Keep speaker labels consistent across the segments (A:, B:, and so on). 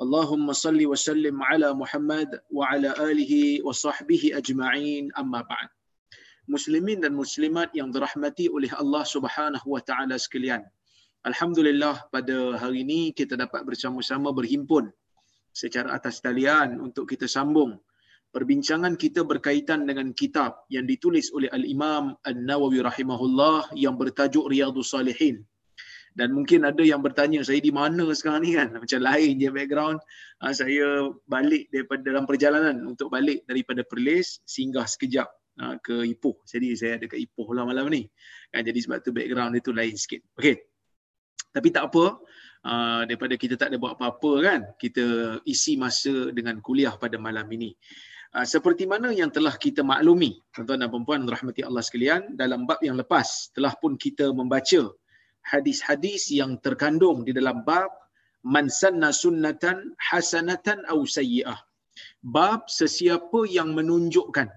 A: اللهم صل وسلم على محمد وعلى آله وصحبه أجمعين amma بعد Muslimin dan Muslimat yang dirahmati oleh Allah Subhanahu Wa Taala sekalian. Alhamdulillah pada hari ini kita dapat bersama-sama berhimpun secara atas talian untuk kita sambung perbincangan kita berkaitan dengan kitab yang ditulis oleh Al-Imam An-Nawawi rahimahullah yang bertajuk Riyadhus Salihin. Dan mungkin ada yang bertanya saya di mana sekarang ni kan? Macam lain je background. Ha, saya balik daripada dalam perjalanan untuk balik daripada Perlis singgah sekejap ha, ke Ipoh. Jadi saya ada kat Ipoh lah malam ni. Kan jadi sebab tu background itu lain sikit. Okey. Tapi tak apa. Uh, daripada kita tak ada buat apa-apa kan kita isi masa dengan kuliah pada malam ini uh, seperti mana yang telah kita maklumi tuan-tuan dan puan rahmati Allah sekalian dalam bab yang lepas telah pun kita membaca hadis-hadis yang terkandung di dalam bab man sanna sunnatan hasanatan aw sayyi'ah. Bab sesiapa yang menunjukkan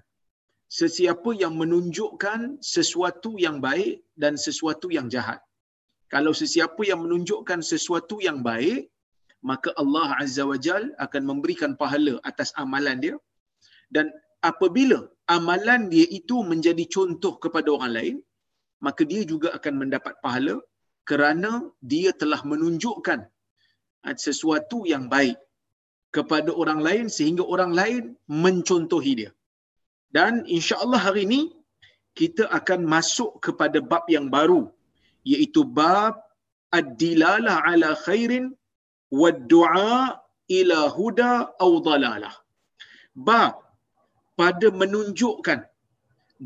A: sesiapa yang menunjukkan sesuatu yang baik dan sesuatu yang jahat. Kalau sesiapa yang menunjukkan sesuatu yang baik, maka Allah Azza wa Jal akan memberikan pahala atas amalan dia. Dan apabila amalan dia itu menjadi contoh kepada orang lain, maka dia juga akan mendapat pahala kerana dia telah menunjukkan sesuatu yang baik kepada orang lain sehingga orang lain mencontohi dia. Dan insya-Allah hari ini kita akan masuk kepada bab yang baru iaitu bab ad-dilalah ala khairin wad-du'a ila huda aw dalalah. Bab pada menunjukkan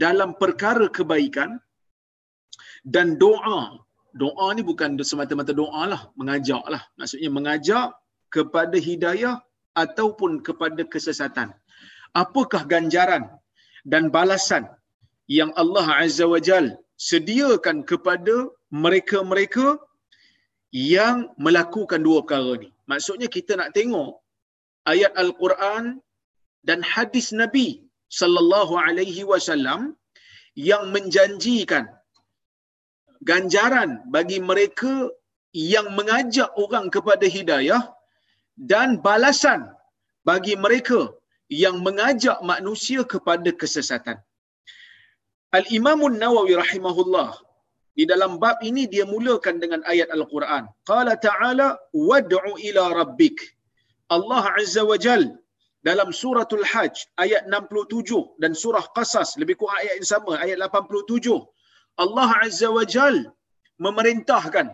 A: dalam perkara kebaikan dan doa doa ni bukan semata-mata doa lah, mengajak lah. Maksudnya mengajak kepada hidayah ataupun kepada kesesatan. Apakah ganjaran dan balasan yang Allah Azza wa Jal sediakan kepada mereka-mereka yang melakukan dua perkara ni. Maksudnya kita nak tengok ayat Al-Quran dan hadis Nabi sallallahu alaihi wasallam yang menjanjikan ganjaran bagi mereka yang mengajak orang kepada hidayah dan balasan bagi mereka yang mengajak manusia kepada kesesatan. Al-Imam Nawawi rahimahullah di dalam bab ini dia mulakan dengan ayat Al-Quran. Qala ta'ala wad'u ila rabbik. Allah Azza wa Jal dalam suratul Hajj ayat 67 dan surah Qasas lebih kurang ayat yang sama ayat 87 Allah Azza wa Jal memerintahkan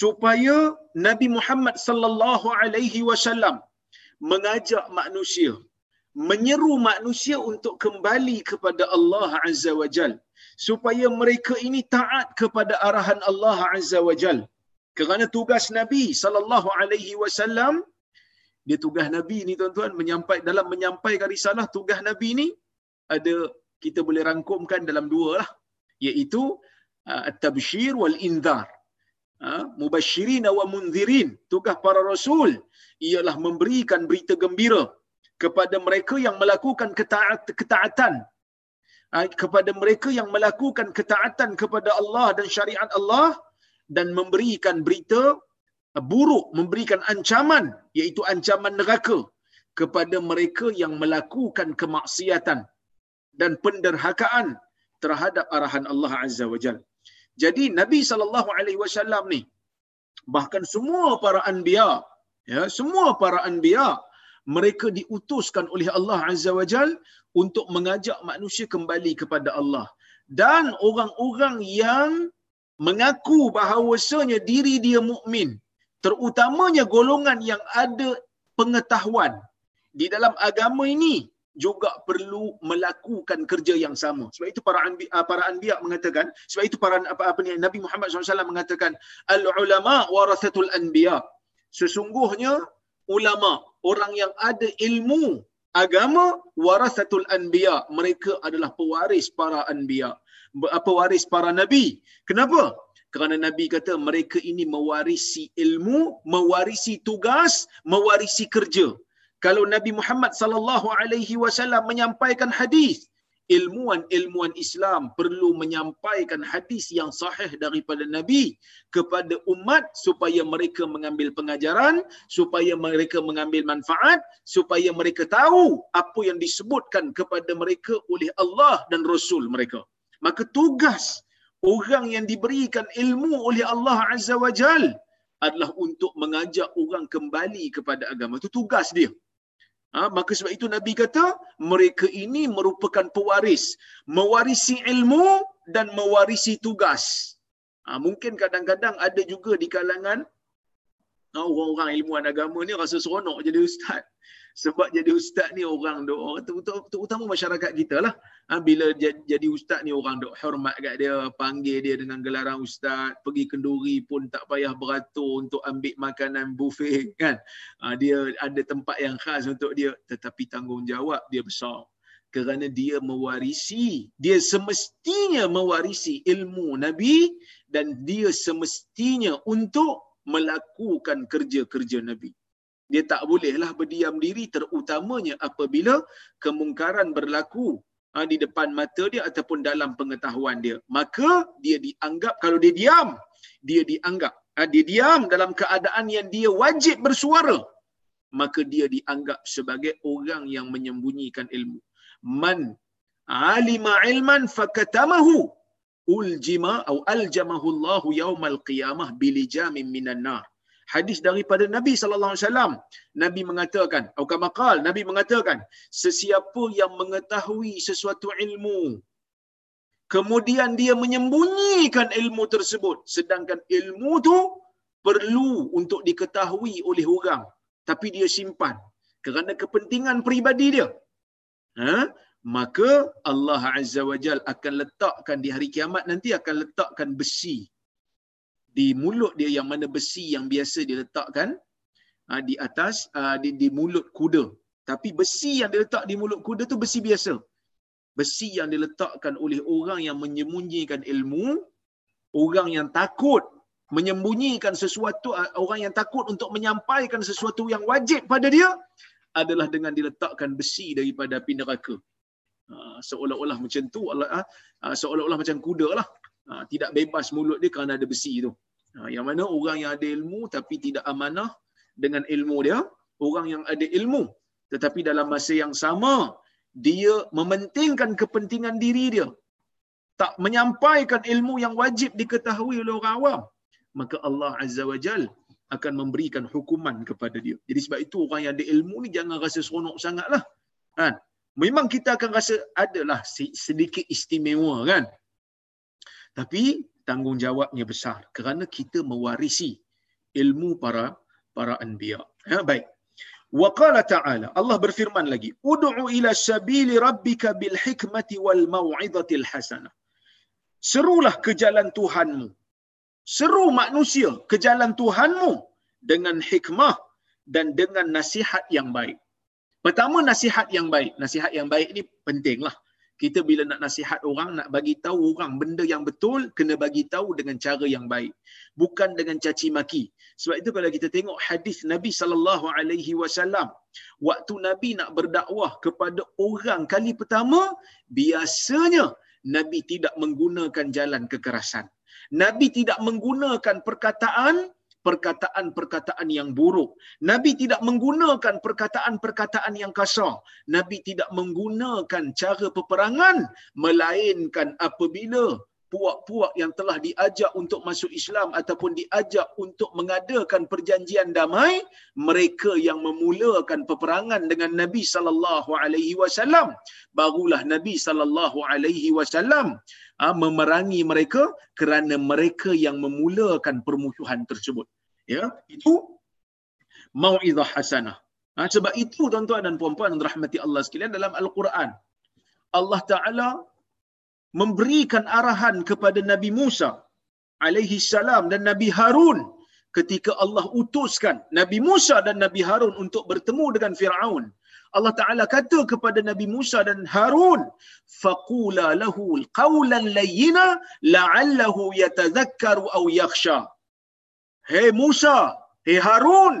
A: supaya Nabi Muhammad sallallahu alaihi wasallam mengajak manusia menyeru manusia untuk kembali kepada Allah Azza wa Jal supaya mereka ini taat kepada arahan Allah Azza wa Jal. Kerana tugas Nabi sallallahu alaihi wasallam dia tugas Nabi ni tuan-tuan menyampai dalam menyampaikan risalah tugas Nabi ni ada kita boleh rangkumkan dalam dua lah iaitu uh, at-tabshir wal inzar uh, mubashirin wa munzirin. Tugas para rasul. Ialah memberikan berita gembira kepada mereka yang melakukan ketaat, ketaatan. Uh, kepada mereka yang melakukan ketaatan kepada Allah dan syariat Allah dan memberikan berita buruk memberikan ancaman iaitu ancaman neraka kepada mereka yang melakukan kemaksiatan dan penderhakaan terhadap arahan Allah Azza wa Jal. Jadi Nabi sallallahu alaihi wasallam ni bahkan semua para anbiya ya semua para anbiya mereka diutuskan oleh Allah Azza wa Jal untuk mengajak manusia kembali kepada Allah dan orang-orang yang mengaku bahawasanya diri dia mukmin terutamanya golongan yang ada pengetahuan di dalam agama ini juga perlu melakukan kerja yang sama. Sebab itu para anbi, ah, para anbiya mengatakan, sebab itu para apa, apa ni Nabi Muhammad SAW mengatakan al ulama warathatul anbiya. Sesungguhnya ulama, orang yang ada ilmu agama warasatul anbiya mereka adalah pewaris para anbiya pewaris para nabi kenapa kerana nabi kata mereka ini mewarisi ilmu mewarisi tugas mewarisi kerja kalau nabi Muhammad sallallahu alaihi wasallam menyampaikan hadis ilmuan-ilmuan Islam perlu menyampaikan hadis yang sahih daripada Nabi kepada umat supaya mereka mengambil pengajaran, supaya mereka mengambil manfaat, supaya mereka tahu apa yang disebutkan kepada mereka oleh Allah dan Rasul mereka. Maka tugas orang yang diberikan ilmu oleh Allah Azza wa Jal adalah untuk mengajak orang kembali kepada agama. Itu tugas dia. Ha, maka sebab itu Nabi kata mereka ini merupakan pewaris, mewarisi ilmu dan mewarisi tugas. Ha, mungkin kadang-kadang ada juga di kalangan ha, orang-orang ilmuwan agama ni rasa seronok jadi ustaz sebab jadi ustaz ni orang dok. Terutama masyarakat kita lah. Ha, bila jadi ustaz ni orang dok hormat kat dia panggil dia dengan gelaran ustaz pergi kenduri pun tak payah beratur untuk ambil makanan buffet kan. Ha, dia ada tempat yang khas untuk dia tetapi tanggungjawab dia besar. Kerana dia mewarisi dia semestinya mewarisi ilmu nabi dan dia semestinya untuk melakukan kerja-kerja nabi dia tak bolehlah berdiam diri terutamanya apabila kemungkaran berlaku ha, di depan mata dia ataupun dalam pengetahuan dia. Maka dia dianggap kalau dia diam dia dianggap ha, dia diam dalam keadaan yang dia wajib bersuara maka dia dianggap sebagai orang yang menyembunyikan ilmu. Man alima ilman fakatamahu uljima atau aljamahu Allah yaumal qiyamah bilijamin minan nar hadis daripada Nabi sallallahu alaihi wasallam Nabi mengatakan atau Nabi mengatakan sesiapa yang mengetahui sesuatu ilmu kemudian dia menyembunyikan ilmu tersebut sedangkan ilmu tu perlu untuk diketahui oleh orang tapi dia simpan kerana kepentingan peribadi dia ha? maka Allah Azza wa Jal akan letakkan di hari kiamat nanti akan letakkan besi di mulut dia yang mana besi yang biasa diletakkan uh, di atas uh, di, di mulut kuda. Tapi besi yang diletak di mulut kuda tu besi biasa. Besi yang diletakkan oleh orang yang menyembunyikan ilmu, orang yang takut menyembunyikan sesuatu, uh, orang yang takut untuk menyampaikan sesuatu yang wajib pada dia adalah dengan diletakkan besi daripada api neraka. Uh, seolah-olah macam tu, uh, seolah-olah macam kuda lah. Uh, tidak bebas mulut dia kerana ada besi tu. Ha, yang mana orang yang ada ilmu tapi tidak amanah dengan ilmu dia, orang yang ada ilmu tetapi dalam masa yang sama dia mementingkan kepentingan diri dia, tak menyampaikan ilmu yang wajib diketahui oleh orang awam, maka Allah Azza wa Jal akan memberikan hukuman kepada dia. Jadi sebab itu orang yang ada ilmu ni jangan rasa seronok sangatlah. Kan? Memang kita akan rasa adalah sedikit istimewa kan. Tapi tanggungjawabnya besar kerana kita mewarisi ilmu para para anbiya. Ya, baik. Wa qala ta'ala Allah berfirman lagi, "Ud'u ila sabili rabbika bil hikmati wal mau'izatil hasanah." Serulah ke jalan Tuhanmu. Seru manusia ke jalan Tuhanmu dengan hikmah dan dengan nasihat yang baik. Pertama nasihat yang baik. Nasihat yang baik ni pentinglah kita bila nak nasihat orang nak bagi tahu orang benda yang betul kena bagi tahu dengan cara yang baik. Bukan dengan caci maki. Sebab itu kalau kita tengok hadis Nabi sallallahu alaihi wasallam waktu Nabi nak berdakwah kepada orang kali pertama biasanya Nabi tidak menggunakan jalan kekerasan. Nabi tidak menggunakan perkataan perkataan-perkataan yang buruk. Nabi tidak menggunakan perkataan-perkataan yang kasar. Nabi tidak menggunakan cara peperangan melainkan apabila puak-puak yang telah diajak untuk masuk Islam ataupun diajak untuk mengadakan perjanjian damai mereka yang memulakan peperangan dengan Nabi sallallahu alaihi wasallam barulah Nabi sallallahu alaihi wasallam ah, memerangi mereka kerana mereka yang memulakan permusuhan tersebut ya itu mauizah hasanah ha, sebab itu tuan-tuan dan puan-puan yang dirahmati Allah sekalian dalam al-Quran Allah taala memberikan arahan kepada Nabi Musa alaihi salam dan Nabi Harun ketika Allah utuskan Nabi Musa dan Nabi Harun untuk bertemu dengan Firaun Allah Taala kata kepada Nabi Musa dan Harun, faqula lahu qawlan layyina la'allahu yatadhakkaru aw yakhsha. Hei Musa, hei Harun,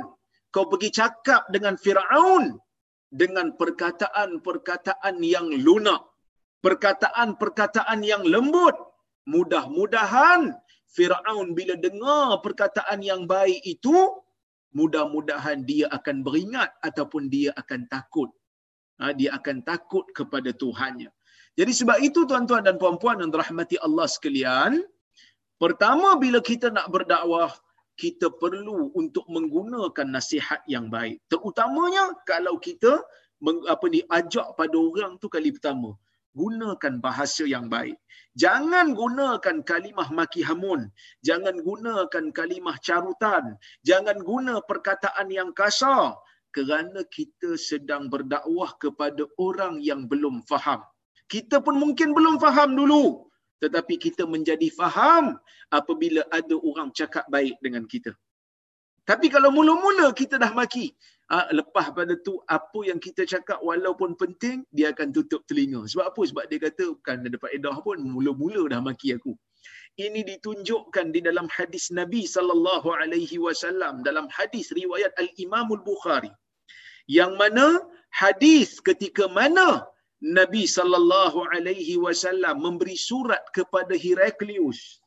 A: kau pergi cakap dengan Firaun dengan perkataan-perkataan yang lunak, perkataan-perkataan yang lembut. Mudah-mudahan Firaun bila dengar perkataan yang baik itu, mudah-mudahan dia akan beringat ataupun dia akan takut. Ha, dia akan takut kepada Tuhannya. Jadi sebab itu tuan-tuan dan puan-puan yang dirahmati Allah sekalian, pertama bila kita nak berdakwah, kita perlu untuk menggunakan nasihat yang baik. Terutamanya kalau kita apa ni ajak pada orang tu kali pertama, gunakan bahasa yang baik. Jangan gunakan kalimah maki hamun. Jangan gunakan kalimah carutan. Jangan guna perkataan yang kasar. Kerana kita sedang berdakwah kepada orang yang belum faham. Kita pun mungkin belum faham dulu. Tetapi kita menjadi faham apabila ada orang cakap baik dengan kita. Tapi kalau mula-mula kita dah maki, ah, lepas pada tu apa yang kita cakap walaupun penting, dia akan tutup telinga. Sebab apa? Sebab dia kata bukan ada faedah pun, mula-mula dah maki aku. Ini ditunjukkan di dalam hadis Nabi sallallahu alaihi wasallam dalam hadis riwayat Al-Imam Al-Bukhari. Yang mana hadis ketika mana Nabi sallallahu alaihi wasallam memberi surat kepada Heraklius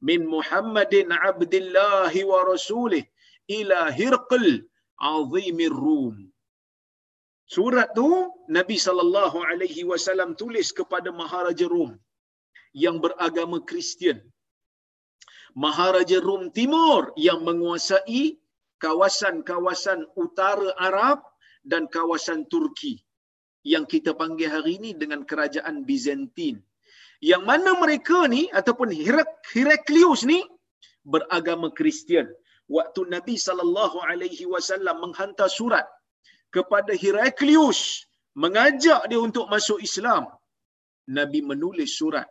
A: min Muhammadin Abdullah wa Rasulih ila Hirqal azimir Rum. Surat tu Nabi sallallahu alaihi wasallam tulis kepada Maharaja Rom yang beragama Kristian. Maharaja Rom Timur yang menguasai kawasan-kawasan utara Arab dan kawasan Turki yang kita panggil hari ini dengan kerajaan Bizantin. Yang mana mereka ni ataupun Heraklius ni beragama Kristian waktu Nabi sallallahu alaihi wasallam menghantar surat kepada Heraklius mengajak dia untuk masuk Islam. Nabi menulis surat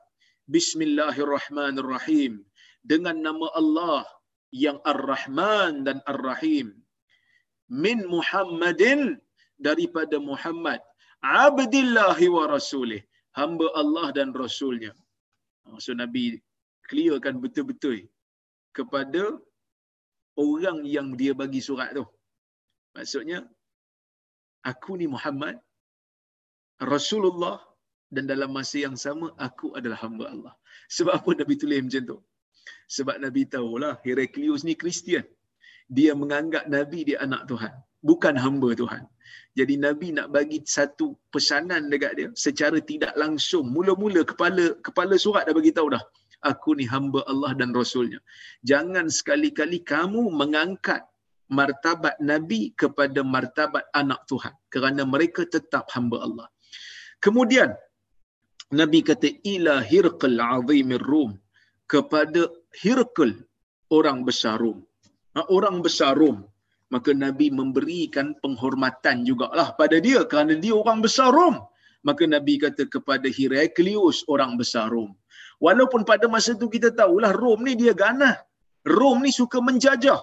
A: Bismillahirrahmanirrahim dengan nama Allah yang Ar-Rahman dan Ar-Rahim min Muhammadin daripada Muhammad abdillahi wa rasulih hamba Allah dan rasulnya maksud Nabi clearkan betul-betul kepada orang yang dia bagi surat tu. Maksudnya, aku ni Muhammad, Rasulullah dan dalam masa yang sama aku adalah hamba Allah. Sebab apa Nabi tulis macam tu? Sebab Nabi tahulah Heraklius ni Kristian. Dia menganggap Nabi dia anak Tuhan. Bukan hamba Tuhan. Jadi Nabi nak bagi satu pesanan dekat dia secara tidak langsung. Mula-mula kepala kepala surat dah bagi tahu dah aku ni hamba Allah dan Rasulnya. Jangan sekali-kali kamu mengangkat martabat Nabi kepada martabat anak Tuhan. Kerana mereka tetap hamba Allah. Kemudian, Nabi kata, ila hirqal azimir rum. Kepada hirqal orang besar rum. Ha, orang besar rum. Maka Nabi memberikan penghormatan jugalah pada dia kerana dia orang besar rum. Maka Nabi kata kepada Heraklius orang besar Rom. Walaupun pada masa itu kita tahulah Rom ni dia ganah. Rom ni suka menjajah.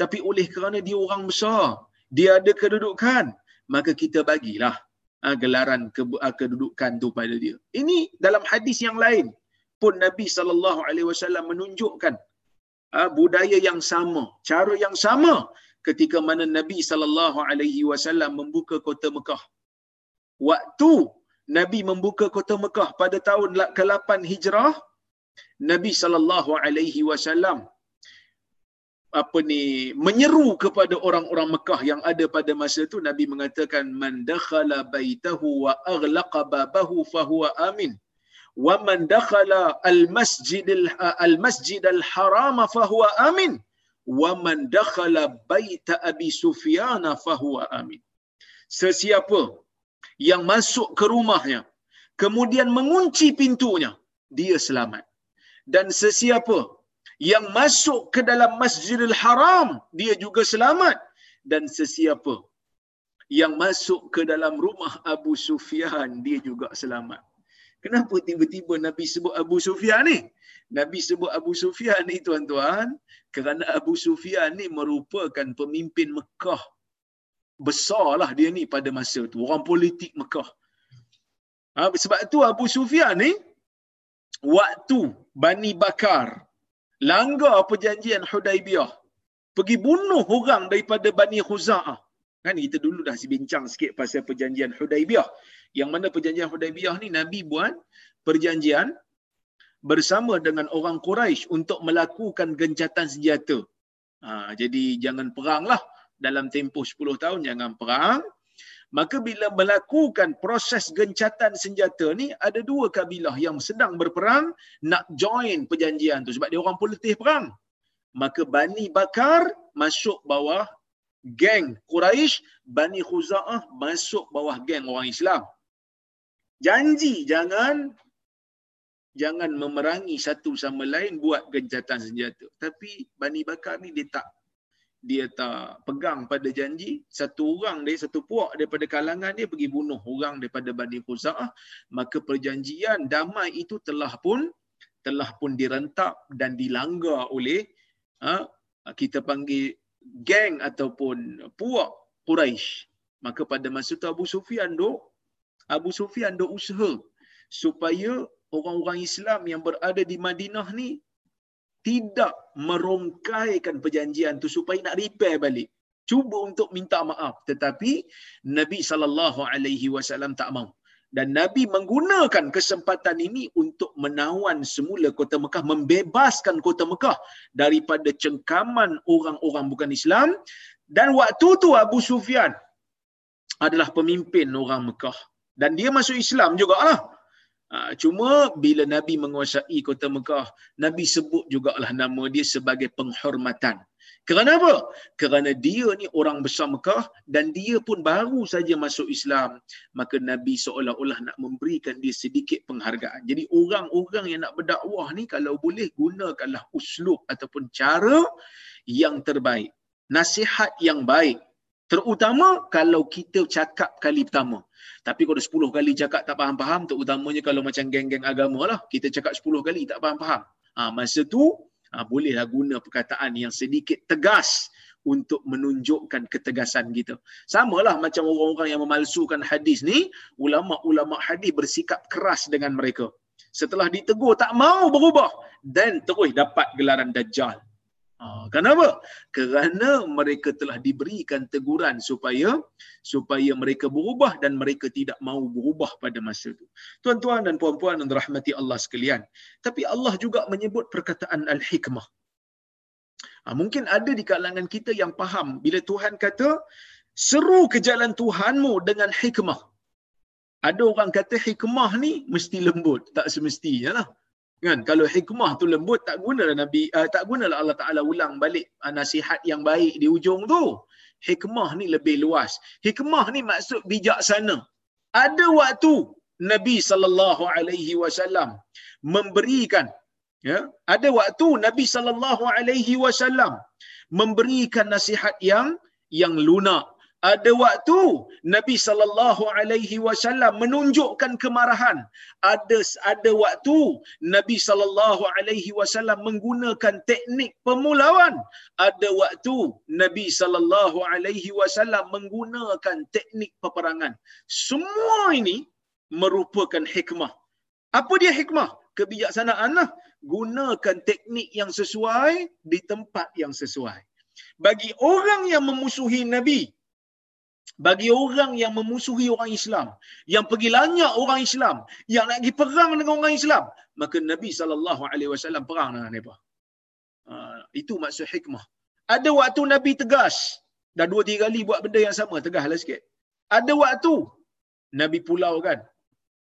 A: Tapi oleh kerana dia orang besar, dia ada kedudukan, maka kita bagilah ha, gelaran ha, kedudukan tu pada dia. Ini dalam hadis yang lain pun Nabi sallallahu alaihi wasallam menunjukkan budaya yang sama, cara yang sama ketika mana Nabi sallallahu alaihi wasallam membuka kota Mekah. Waktu Nabi membuka kota Mekah pada tahun ke-8 Hijrah, Nabi sallallahu alaihi wasallam apa ni menyeru kepada orang-orang Mekah yang ada pada masa itu Nabi mengatakan man dakhala baitahu wa aghlaqa babahu fahuwa amin dakhala al-masjid al-masjid al-haram fahuwa amin wa man dakhala baita Abi Sufyan fahuwa amin sesiapa yang masuk ke rumahnya kemudian mengunci pintunya dia selamat. Dan sesiapa yang masuk ke dalam Masjidil Haram dia juga selamat. Dan sesiapa yang masuk ke dalam rumah Abu Sufyan dia juga selamat kenapa tiba-tiba Nabi sebut Abu Sufyan ni? Nabi sebut Abu Sufyan ni tuan-tuan kerana Abu Sufyan ni merupakan pemimpin Mekah besarlah dia ni pada masa tu. Orang politik Mekah. Ha, sebab tu Abu Sufyan ni waktu Bani Bakar langgar perjanjian Hudaibiyah pergi bunuh orang daripada Bani Khuza'ah. Kan kita dulu dah bincang sikit pasal perjanjian Hudaibiyah yang mana perjanjian Hudaibiyah ni Nabi buat perjanjian bersama dengan orang Quraisy untuk melakukan gencatan senjata. Ha, jadi jangan peranglah dalam tempoh 10 tahun jangan perang. Maka bila melakukan proses gencatan senjata ni ada dua kabilah yang sedang berperang nak join perjanjian tu sebab dia orang politik perang. Maka Bani Bakar masuk bawah geng Quraisy, Bani Khuza'ah masuk bawah geng orang Islam. Janji jangan jangan memerangi satu sama lain buat gencatan senjata. Tapi Bani Bakar ni dia tak dia tak pegang pada janji. Satu orang dia satu puak daripada kalangan dia pergi bunuh orang daripada Bani Khuza'ah. Maka perjanjian damai itu telah pun telah pun direntak dan dilanggar oleh ha, kita panggil geng ataupun puak Quraisy. Maka pada masa tu Abu Sufyan dok Abu Sufyan dok usaha supaya orang-orang Islam yang berada di Madinah ni tidak merongkaikan perjanjian tu supaya nak repair balik. Cuba untuk minta maaf tetapi Nabi sallallahu alaihi wasallam tak mau. Dan Nabi menggunakan kesempatan ini untuk menawan semula kota Mekah, membebaskan kota Mekah daripada cengkaman orang-orang bukan Islam. Dan waktu tu Abu Sufyan adalah pemimpin orang Mekah. Dan dia masuk Islam juga lah. Ha, cuma bila Nabi menguasai kota Mekah, Nabi sebut jugalah nama dia sebagai penghormatan. Kerana apa? Kerana dia ni orang besar Mekah dan dia pun baru saja masuk Islam. Maka Nabi seolah-olah nak memberikan dia sedikit penghargaan. Jadi orang-orang yang nak berdakwah ni kalau boleh gunakanlah uslub ataupun cara yang terbaik. Nasihat yang baik. Terutama kalau kita cakap kali pertama. Tapi kalau 10 kali cakap tak faham-faham, terutamanya kalau macam geng-geng agama lah, kita cakap 10 kali tak faham-faham. Ha, masa tu, ha, bolehlah guna perkataan yang sedikit tegas untuk menunjukkan ketegasan kita. Sama lah macam orang-orang yang memalsukan hadis ni, ulama-ulama hadis bersikap keras dengan mereka. Setelah ditegur tak mau berubah dan terus dapat gelaran dajjal. Ha, kenapa? Kerana mereka telah diberikan teguran supaya supaya mereka berubah dan mereka tidak mahu berubah pada masa itu. Tuan-tuan dan puan-puan yang dirahmati Allah sekalian. Tapi Allah juga menyebut perkataan al-hikmah. Ha, mungkin ada di kalangan kita yang faham bila Tuhan kata seru ke jalan Tuhanmu dengan hikmah. Ada orang kata hikmah ni mesti lembut, tak semestinya lah kan? Kalau hikmah tu lembut tak gunalah nabi uh, tak gunalah Allah Taala ulang balik uh, nasihat yang baik di ujung tu. Hikmah ni lebih luas. Hikmah ni maksud bijaksana. Ada waktu nabi sallallahu alaihi wasallam memberikan ya ada waktu nabi sallallahu alaihi wasallam memberikan nasihat yang yang lunak ada waktu Nabi sallallahu alaihi wasallam menunjukkan kemarahan. Ada ada waktu Nabi sallallahu alaihi wasallam menggunakan teknik pemulawan. Ada waktu Nabi sallallahu alaihi wasallam menggunakan teknik peperangan. Semua ini merupakan hikmah. Apa dia hikmah? Kebijaksanaan lah. Gunakan teknik yang sesuai di tempat yang sesuai. Bagi orang yang memusuhi Nabi bagi orang yang memusuhi orang Islam, yang pergi lanyak orang Islam, yang nak pergi perang dengan orang Islam, maka Nabi sallallahu alaihi wasallam perang dengan mereka. Ha, itu maksud hikmah. Ada waktu Nabi tegas, dah dua tiga kali buat benda yang sama, tegaslah sikit. Ada waktu Nabi pulau kan.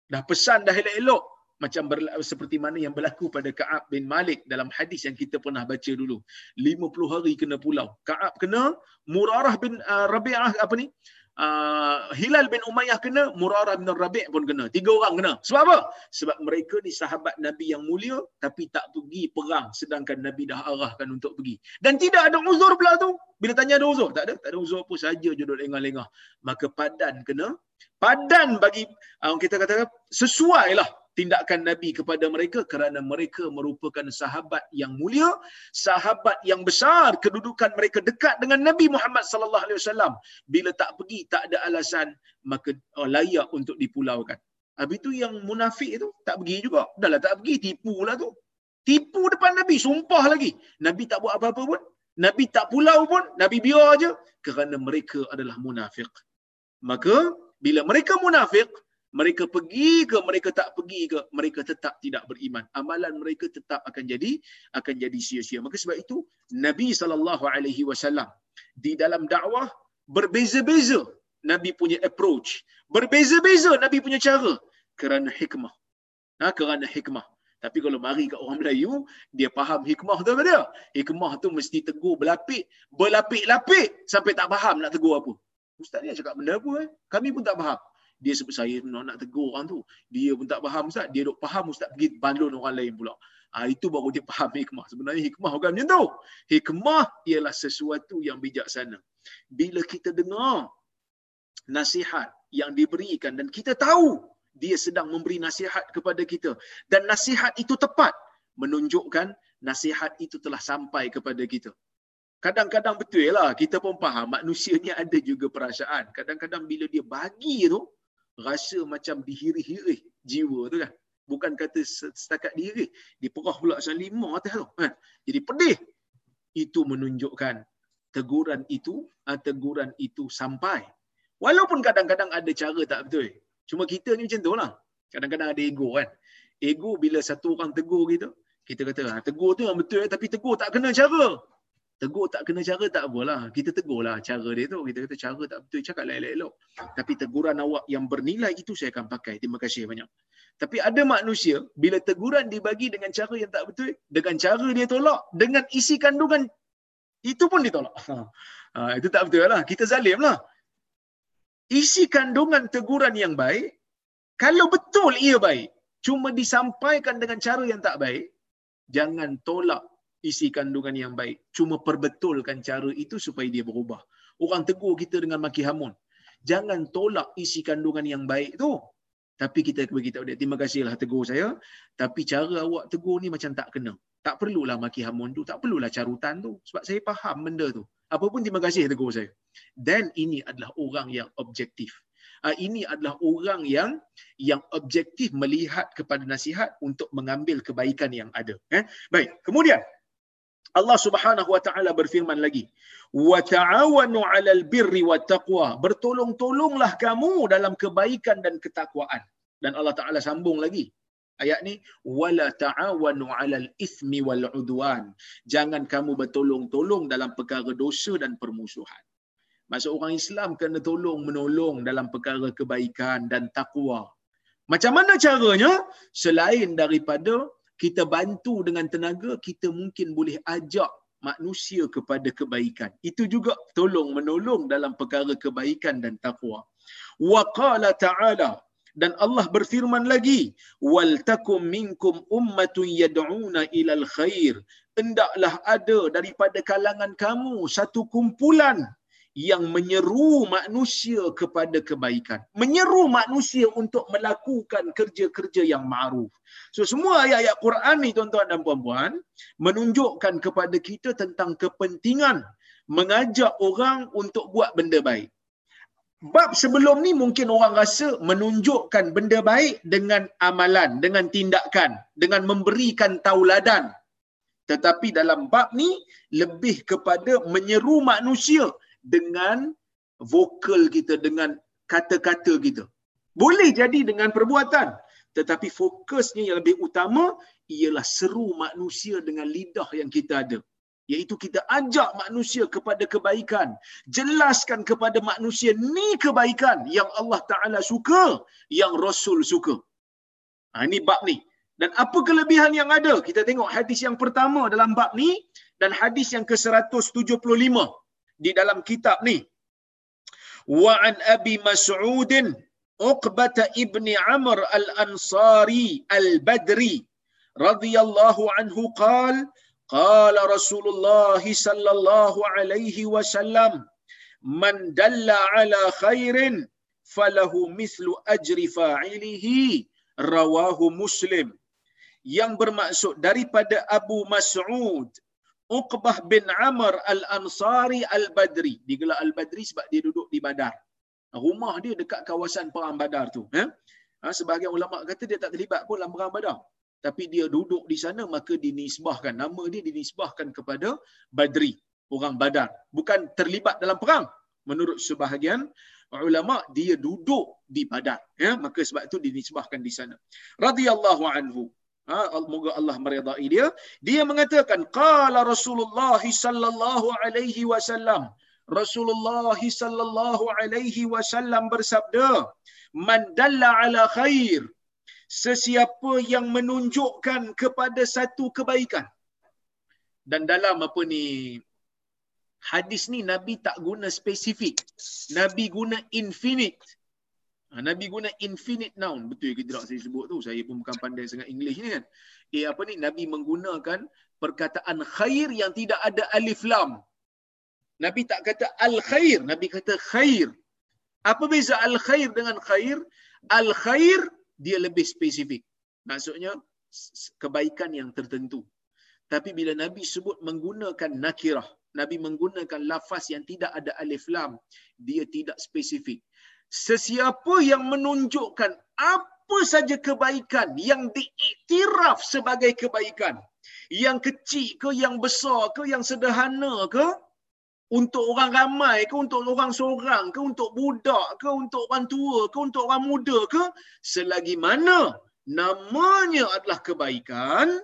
A: Dah pesan dah elok-elok macam berla- seperti mana yang berlaku pada Ka'ab bin Malik dalam hadis yang kita pernah baca dulu. 50 hari kena pulau. Ka'ab kena, Murarah bin uh, Rabi'ah apa ni? Uh, Hilal bin Umayyah kena, Murarah bin Rabi' pun kena. Tiga orang kena. Sebab apa? Sebab mereka ni sahabat Nabi yang mulia tapi tak pergi perang sedangkan Nabi dah arahkan untuk pergi. Dan tidak ada uzur pula tu. Bila tanya ada uzur, tak ada. Tak ada uzur apa saja je duduk lengah-lengah. Maka padan kena. Padan bagi, uh, kita kata sesuai lah tindakan Nabi kepada mereka kerana mereka merupakan sahabat yang mulia, sahabat yang besar, kedudukan mereka dekat dengan Nabi Muhammad sallallahu alaihi wasallam. Bila tak pergi tak ada alasan maka oh, layak untuk dipulaukan. Habis tu yang munafik tu tak pergi juga. Dahlah tak pergi tipu lah tu. Tipu depan Nabi, sumpah lagi. Nabi tak buat apa-apa pun. Nabi tak pulau pun, Nabi biar aja kerana mereka adalah munafik. Maka bila mereka munafik, mereka pergi ke mereka tak pergi ke mereka tetap tidak beriman. Amalan mereka tetap akan jadi akan jadi sia-sia. Maka sebab itu Nabi sallallahu alaihi wasallam di dalam dakwah berbeza-beza Nabi punya approach. Berbeza-beza Nabi punya cara. Kerana hikmah. Ha, kerana hikmah. Tapi kalau mari kat orang Melayu, dia faham hikmah tu apa dia? Hikmah tu mesti tegur berlapik, berlapik-lapik sampai tak faham nak tegur apa. Ustaz dia cakap benda apa eh? Kami pun tak faham dia sebut saya nak, nak tegur orang tu. Dia pun tak faham Ustaz. Dia duk faham Ustaz pergi balon orang lain pula. Ha, itu baru dia faham hikmah. Sebenarnya hikmah bukan macam tu. Hikmah ialah sesuatu yang bijaksana. Bila kita dengar nasihat yang diberikan dan kita tahu dia sedang memberi nasihat kepada kita dan nasihat itu tepat menunjukkan nasihat itu telah sampai kepada kita. Kadang-kadang betul lah kita pun faham manusia ni ada juga perasaan. Kadang-kadang bila dia bagi tu rasa macam dihirih-hirih jiwa tu kan. Bukan kata setakat dihirih. Diperah pula asal lima atas tu. Kan? Jadi pedih. Itu menunjukkan teguran itu, ah, teguran itu sampai. Walaupun kadang-kadang ada cara tak betul. Cuma kita ni macam tu lah. Kadang-kadang ada ego kan. Ego bila satu orang tegur kita, kita kata, ah, tegur tu yang betul tapi tegur tak kena cara. Tegur tak kena cara tak apalah. Kita tegurlah cara dia tu. Kita kata cara tak betul. Cakap elok-elok. Tapi teguran awak yang bernilai itu saya akan pakai. Terima kasih banyak. Tapi ada manusia, bila teguran dibagi dengan cara yang tak betul, dengan cara dia tolak, dengan isi kandungan, itu pun ditolak. Ha, itu tak betul lah. Kita zalim lah. Isi kandungan teguran yang baik, kalau betul ia baik, cuma disampaikan dengan cara yang tak baik, jangan tolak isi kandungan yang baik. Cuma perbetulkan cara itu supaya dia berubah. Orang tegur kita dengan maki hamun. Jangan tolak isi kandungan yang baik tu. Tapi kita beritahu dia, terima kasihlah tegur saya. Tapi cara awak tegur ni macam tak kena. Tak perlulah maki hamun tu. Tak perlulah carutan tu. Sebab saya faham benda tu. Apapun terima kasih tegur saya. Dan ini adalah orang yang objektif. Uh, ini adalah orang yang yang objektif melihat kepada nasihat untuk mengambil kebaikan yang ada. Eh? Baik, kemudian Allah Subhanahu wa taala berfirman lagi, "Wa ta'awanu 'alal birri wat taqwa." Bertolong-tolonglah kamu dalam kebaikan dan ketakwaan. Dan Allah Taala sambung lagi ayat ni, "Wala ta'awanu 'alal ithmi wal 'udwan." Jangan kamu bertolong-tolong dalam perkara dosa dan permusuhan. Maksud orang Islam kena tolong menolong dalam perkara kebaikan dan takwa. Macam mana caranya? Selain daripada kita bantu dengan tenaga, kita mungkin boleh ajak manusia kepada kebaikan. Itu juga tolong menolong dalam perkara kebaikan dan takwa. Wa qala ta'ala dan Allah berfirman lagi wal takum minkum ummatun yad'una ilal khair hendaklah ada daripada kalangan kamu satu kumpulan yang menyeru manusia kepada kebaikan. Menyeru manusia untuk melakukan kerja-kerja yang ma'ruf. So semua ayat-ayat Quran ni tuan-tuan dan puan-puan menunjukkan kepada kita tentang kepentingan mengajak orang untuk buat benda baik. Bab sebelum ni mungkin orang rasa menunjukkan benda baik dengan amalan, dengan tindakan, dengan memberikan tauladan. Tetapi dalam bab ni lebih kepada menyeru manusia dengan vokal kita, dengan kata-kata kita. Boleh jadi dengan perbuatan. Tetapi fokusnya yang lebih utama ialah seru manusia dengan lidah yang kita ada. Iaitu kita ajak manusia kepada kebaikan. Jelaskan kepada manusia ni kebaikan yang Allah Ta'ala suka, yang Rasul suka. Ha, ini bab ni. Dan apa kelebihan yang ada? Kita tengok hadis yang pertama dalam bab ni dan hadis yang ke-175 di dalam kitab ni. Wa an Abi Mas'ud Uqbah ibni Amr al-Ansari al-Badri radhiyallahu anhu qala qala Rasulullah sallallahu alaihi wasallam man dalla ala khairin falahu mithlu ajri fa'ilihi rawahu Muslim yang bermaksud daripada Abu Mas'ud Uqbah bin Amr Al-Ansari Al-Badri. Digelar Al-Badri sebab dia duduk di Badar. Rumah dia dekat kawasan Perang Badar tu. Eh? Ha, sebahagian ulama kata dia tak terlibat pun dalam Perang Badar. Tapi dia duduk di sana maka dinisbahkan. Nama dia dinisbahkan kepada Badri. Orang Badar. Bukan terlibat dalam perang. Menurut sebahagian ulama dia duduk di Badar. Ya? Maka sebab itu dinisbahkan di sana. Radiyallahu anhu. Ha, moga Allah meridai dia. Dia mengatakan, Qala Rasulullah sallallahu alaihi wasallam. Rasulullah sallallahu alaihi wasallam bersabda, Man dalla ala khair. Sesiapa yang menunjukkan kepada satu kebaikan. Dan dalam apa ni, hadis ni Nabi tak guna spesifik. Nabi guna infinite. Ha, Nabi guna infinite noun. Betul ke tidak saya sebut tu? Saya pun bukan pandai sangat English ni kan. Eh apa ni? Nabi menggunakan perkataan khair yang tidak ada alif lam. Nabi tak kata al-khair. Nabi kata khair. Apa beza al-khair dengan khair? Al-khair dia lebih spesifik. Maksudnya kebaikan yang tertentu. Tapi bila Nabi sebut menggunakan nakirah, Nabi menggunakan lafaz yang tidak ada alif lam, dia tidak spesifik sesiapa yang menunjukkan apa saja kebaikan yang diiktiraf sebagai kebaikan yang kecil ke yang besar ke yang sederhana ke untuk orang ramai ke untuk orang seorang ke untuk budak ke untuk orang tua ke untuk orang muda ke selagi mana namanya adalah kebaikan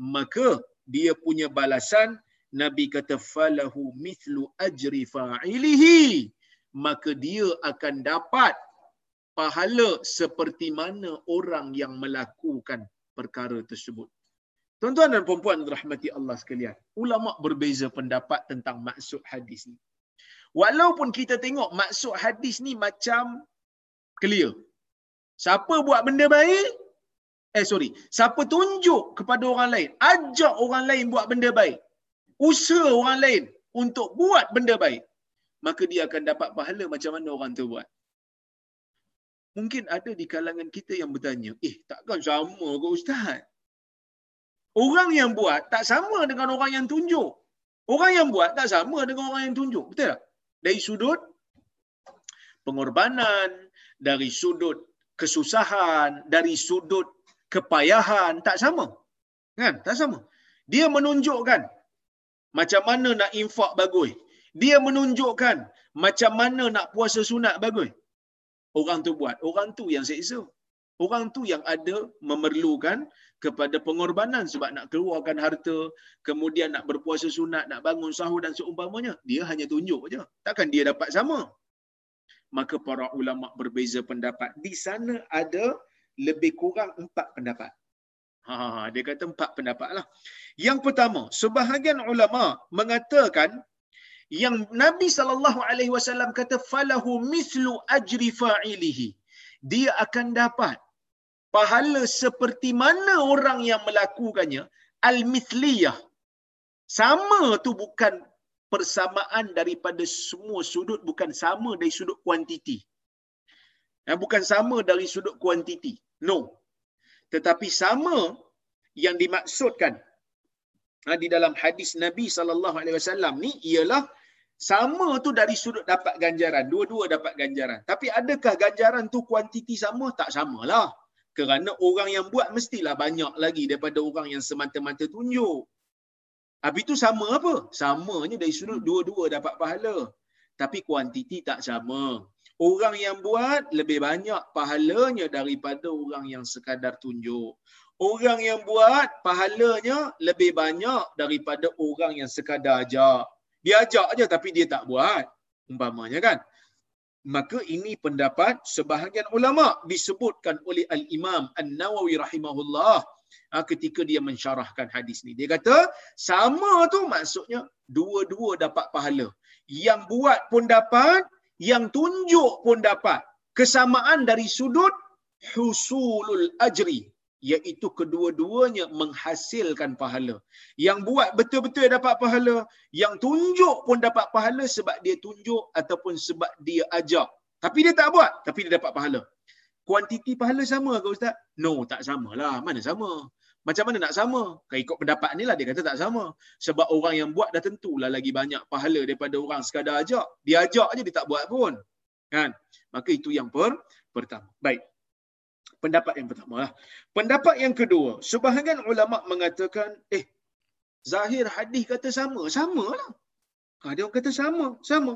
A: maka dia punya balasan nabi kata falahu mithlu ajri fa'ilihi maka dia akan dapat pahala seperti mana orang yang melakukan perkara tersebut. Tuan-tuan dan puan-puan rahmati Allah sekalian, ulama berbeza pendapat tentang maksud hadis ni. Walaupun kita tengok maksud hadis ni macam clear. Siapa buat benda baik? Eh sorry, siapa tunjuk kepada orang lain, ajak orang lain buat benda baik. Usaha orang lain untuk buat benda baik maka dia akan dapat pahala macam mana orang tu buat. Mungkin ada di kalangan kita yang bertanya, eh takkan sama ke Ustaz? Orang yang buat tak sama dengan orang yang tunjuk. Orang yang buat tak sama dengan orang yang tunjuk. Betul tak? Dari sudut pengorbanan, dari sudut kesusahan, dari sudut kepayahan, tak sama. Kan? Tak sama. Dia menunjukkan macam mana nak infak bagus dia menunjukkan macam mana nak puasa sunat bagus. Orang tu buat. Orang tu yang seksa. Orang tu yang ada memerlukan kepada pengorbanan sebab nak keluarkan harta, kemudian nak berpuasa sunat, nak bangun sahur dan seumpamanya. Dia hanya tunjuk je. Takkan dia dapat sama. Maka para ulama berbeza pendapat. Di sana ada lebih kurang empat pendapat. Ha, ha, ha. dia kata empat pendapat lah. Yang pertama, sebahagian ulama mengatakan yang Nabi sallallahu alaihi wasallam kata falahu mislu ajri fa'ilihi. Dia akan dapat pahala seperti mana orang yang melakukannya. Al-mithliyah. Sama tu bukan persamaan daripada semua sudut bukan sama dari sudut kuantiti. Dan bukan sama dari sudut kuantiti. No. Tetapi sama yang dimaksudkan ha, di dalam hadis Nabi sallallahu alaihi wasallam ni ialah sama tu dari sudut dapat ganjaran. Dua-dua dapat ganjaran. Tapi adakah ganjaran tu kuantiti sama? Tak samalah. Kerana orang yang buat mestilah banyak lagi daripada orang yang semata-mata tunjuk. Tapi tu sama apa? Samanya dari sudut dua-dua dapat pahala. Tapi kuantiti tak sama. Orang yang buat lebih banyak pahalanya daripada orang yang sekadar tunjuk. Orang yang buat pahalanya lebih banyak daripada orang yang sekadar ajak. Dia ajak aja tapi dia tak buat. Umpamanya kan. Maka ini pendapat sebahagian ulama disebutkan oleh Al-Imam An-Nawawi rahimahullah ha, ketika dia mensyarahkan hadis ni. Dia kata sama tu maksudnya dua-dua dapat pahala. Yang buat pun dapat, yang tunjuk pun dapat. Kesamaan dari sudut husulul ajri iaitu kedua-duanya menghasilkan pahala. Yang buat betul-betul dapat pahala, yang tunjuk pun dapat pahala sebab dia tunjuk ataupun sebab dia ajak. Tapi dia tak buat, tapi dia dapat pahala. kuantiti pahala sama ke Ustaz? No, tak sama lah. Mana sama? Macam mana nak sama? Kan ikut pendapat ni lah dia kata tak sama. Sebab orang yang buat dah tentulah lagi banyak pahala daripada orang sekadar ajak. Dia ajak je dia tak buat pun. Kan? Maka itu yang per pertama. Baik. Pendapat yang pertama lah. Pendapat yang kedua. Sebahagian ulama mengatakan, eh, Zahir hadis kata sama. Sama lah. Ha, dia orang kata sama. Sama.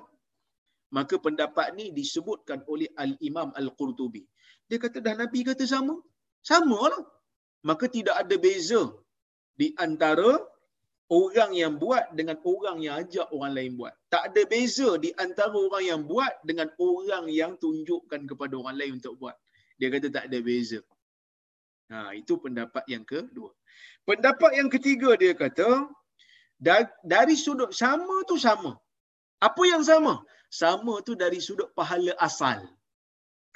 A: Maka pendapat ni disebutkan oleh Al-Imam Al-Qurtubi. Dia kata dah Nabi kata sama. Sama lah maka tidak ada beza di antara orang yang buat dengan orang yang ajak orang lain buat. Tak ada beza di antara orang yang buat dengan orang yang tunjukkan kepada orang lain untuk buat. Dia kata tak ada beza. Ha, itu pendapat yang kedua. Pendapat yang ketiga dia kata, dari sudut sama tu sama. Apa yang sama? Sama tu dari sudut pahala asal.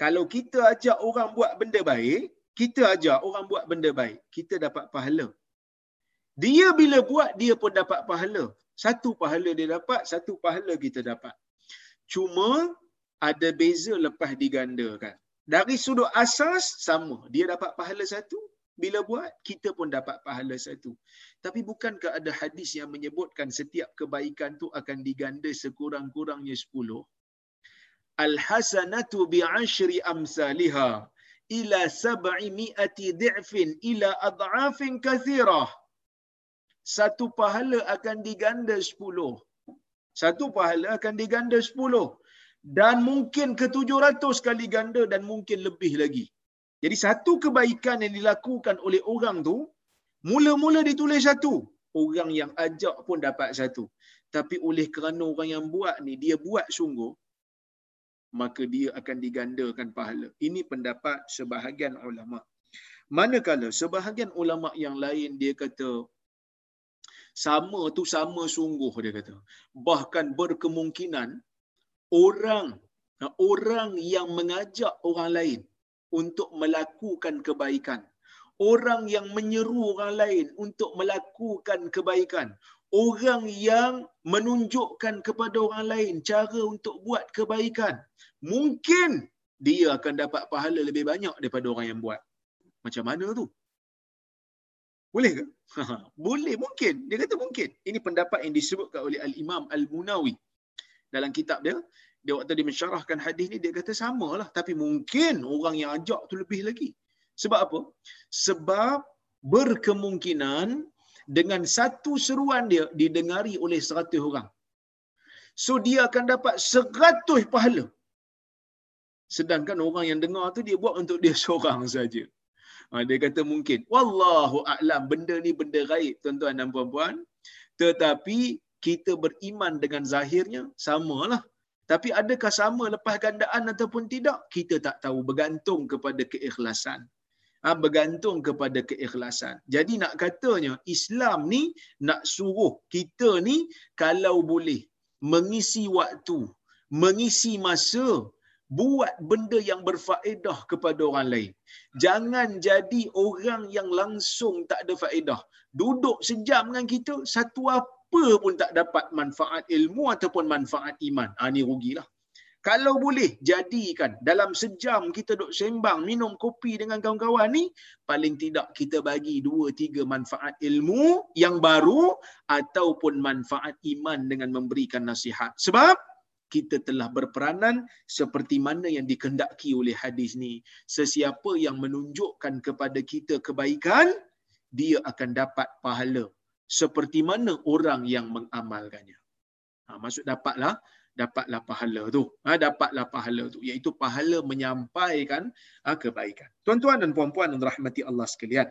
A: Kalau kita ajak orang buat benda baik, kita ajar orang buat benda baik, kita dapat pahala. Dia bila buat, dia pun dapat pahala. Satu pahala dia dapat, satu pahala kita dapat. Cuma ada beza lepas digandakan. Dari sudut asas, sama. Dia dapat pahala satu, bila buat, kita pun dapat pahala satu. Tapi bukankah ada hadis yang menyebutkan setiap kebaikan tu akan diganda sekurang-kurangnya sepuluh? Al-hasanatu bi'ashri amsalihah ila sab'i mi'ati di'fin ila ad'afin kathirah. Satu pahala akan diganda sepuluh. Satu pahala akan diganda sepuluh. Dan mungkin ke tujuh ratus kali ganda dan mungkin lebih lagi. Jadi satu kebaikan yang dilakukan oleh orang tu, mula-mula ditulis satu. Orang yang ajak pun dapat satu. Tapi oleh kerana orang yang buat ni, dia buat sungguh, maka dia akan digandakan pahala. Ini pendapat sebahagian ulama. Manakala sebahagian ulama yang lain dia kata sama tu sama sungguh dia kata. Bahkan berkemungkinan orang orang yang mengajak orang lain untuk melakukan kebaikan. Orang yang menyeru orang lain untuk melakukan kebaikan orang yang menunjukkan kepada orang lain cara untuk buat kebaikan, mungkin dia akan dapat pahala lebih banyak daripada orang yang buat. Macam mana tu? Boleh ke? Boleh, mungkin. Dia kata mungkin. Ini pendapat yang disebutkan oleh Al-Imam Al-Munawi. Dalam kitab dia, dia waktu dia mensyarahkan hadis ni, dia kata samalah. Tapi mungkin orang yang ajak tu lebih lagi. Sebab apa? Sebab berkemungkinan dengan satu seruan dia didengari oleh seratus orang. So dia akan dapat seratus pahala. Sedangkan orang yang dengar tu dia buat untuk dia seorang saja. Ha, dia kata mungkin. Wallahu a'lam. Benda ni benda gaib tuan-tuan dan puan-puan. Tetapi kita beriman dengan zahirnya samalah. Tapi adakah sama lepas gandaan ataupun tidak? Kita tak tahu. Bergantung kepada keikhlasan ha, bergantung kepada keikhlasan. Jadi nak katanya Islam ni nak suruh kita ni kalau boleh mengisi waktu, mengisi masa buat benda yang berfaedah kepada orang lain. Jangan jadi orang yang langsung tak ada faedah. Duduk sejam dengan kita, satu apa pun tak dapat manfaat ilmu ataupun manfaat iman. Ha, ni rugilah. Kalau boleh jadikan dalam sejam kita duduk sembang minum kopi dengan kawan-kawan ni paling tidak kita bagi dua tiga manfaat ilmu yang baru ataupun manfaat iman dengan memberikan nasihat. Sebab kita telah berperanan seperti mana yang dikendaki oleh hadis ni. Sesiapa yang menunjukkan kepada kita kebaikan, dia akan dapat pahala. Seperti mana orang yang mengamalkannya. Ha, maksud dapatlah dapatlah pahala tu. Ha, dapatlah pahala tu. Iaitu pahala menyampaikan ha, kebaikan. Tuan-tuan dan puan-puan yang rahmati Allah sekalian.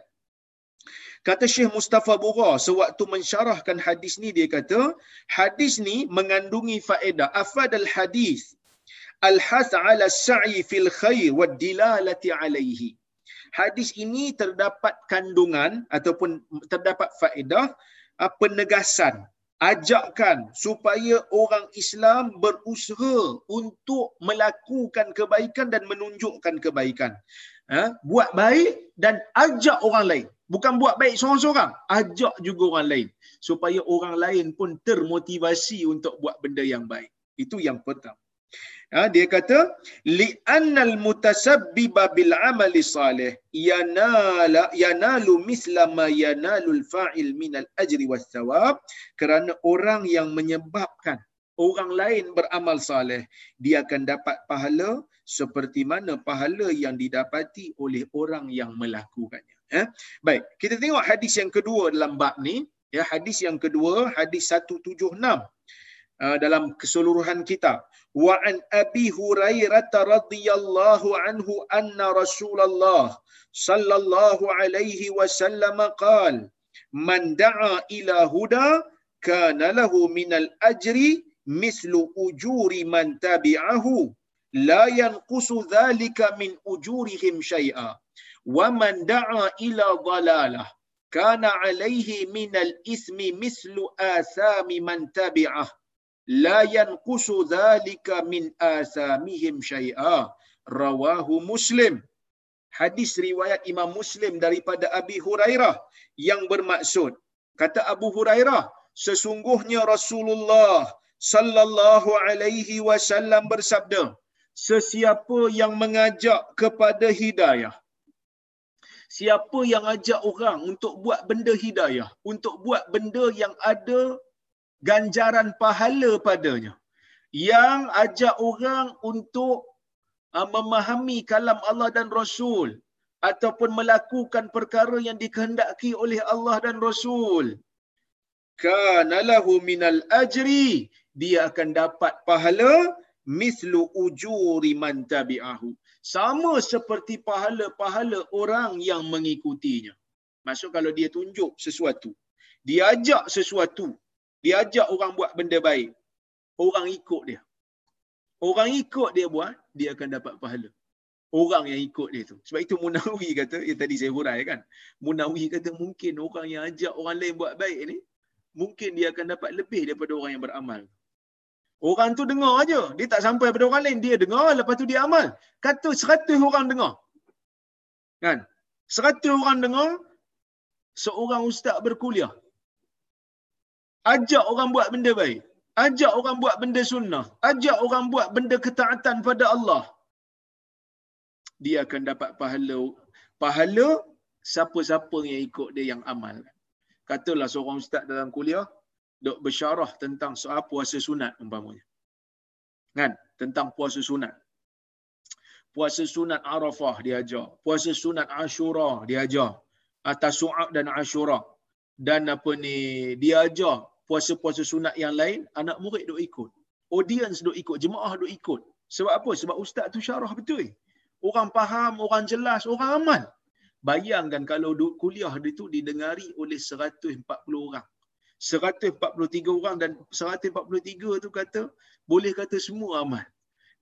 A: Kata Syekh Mustafa Bura sewaktu mensyarahkan hadis ni dia kata hadis ni mengandungi faedah afad al hadis al has ala sa'i fil khair wa dilalati alaihi. Hadis ini terdapat kandungan ataupun terdapat faedah penegasan ajakkan supaya orang Islam berusaha untuk melakukan kebaikan dan menunjukkan kebaikan. Ha? Buat baik dan ajak orang lain. Bukan buat baik seorang-seorang. Ajak juga orang lain. Supaya orang lain pun termotivasi untuk buat benda yang baik. Itu yang pertama. Ha, dia kata li'annal mutasabbiba bil amali salih yanala yanalu misla ma yanalul fa'il minal ajri was thawab kerana orang yang menyebabkan orang lain beramal saleh dia akan dapat pahala seperti mana pahala yang didapati oleh orang yang melakukannya. Eh baik kita tengok hadis yang kedua dalam bab ni. Ya hadis yang kedua hadis 176 uh, dalam keseluruhan kita wa an abi hurairah radhiyallahu anhu anna rasulullah sallallahu alaihi wasallam qala man da'a ila huda kana lahu minal ajri mislu ujuri man tabi'ahu la yanqusu dhalika min ujurihim syai'a wa man da'a ila dhalalah kana alayhi min al-ithmi mislu athami man tabi'ah la yanqusu dhalika min athamihim syai'a. Rawahu muslim. Hadis riwayat Imam Muslim daripada Abi Hurairah yang bermaksud kata Abu Hurairah sesungguhnya Rasulullah sallallahu alaihi wasallam bersabda sesiapa yang mengajak kepada hidayah siapa yang ajak orang untuk buat benda hidayah untuk buat benda yang ada ganjaran pahala padanya. Yang ajak orang untuk uh, memahami kalam Allah dan Rasul ataupun melakukan perkara yang dikehendaki oleh Allah dan Rasul. Kana lahu minal ajri dia akan dapat pahala mislu ujuri man tabi'ahu. Sama seperti pahala-pahala orang yang mengikutinya. Maksud kalau dia tunjuk sesuatu dia ajak sesuatu dia ajak orang buat benda baik orang ikut dia orang ikut dia buat dia akan dapat pahala orang yang ikut dia tu sebab itu Munawi kata yang tadi saya hurai kan Munawi kata mungkin orang yang ajak orang lain buat baik ni mungkin dia akan dapat lebih daripada orang yang beramal Orang tu dengar aja. Dia tak sampai pada orang lain. Dia dengar, lepas tu dia amal. Kata seratus orang dengar. Kan? Seratus orang dengar, seorang ustaz berkuliah. Ajak orang buat benda baik. Ajak orang buat benda sunnah. Ajak orang buat benda ketaatan pada Allah. Dia akan dapat pahala. Pahala siapa-siapa yang ikut dia yang amal. Katalah seorang ustaz dalam kuliah, dok bersyarah tentang soal puasa sunat umpamanya. Kan? Tentang puasa sunat. Puasa sunat Arafah dia ajar. Puasa sunat Ashura dia ajar. Atas Su'ab dan Ashura. Dan apa ni, dia ajar puasa-puasa sunat yang lain, anak murid dok ikut. Audience dok ikut, jemaah dok ikut. Sebab apa? Sebab ustaz tu syarah betul. Orang faham, orang jelas, orang amal. Bayangkan kalau kuliah dia tu didengari oleh 140 orang. 143 orang dan 143 tu kata boleh kata semua amal.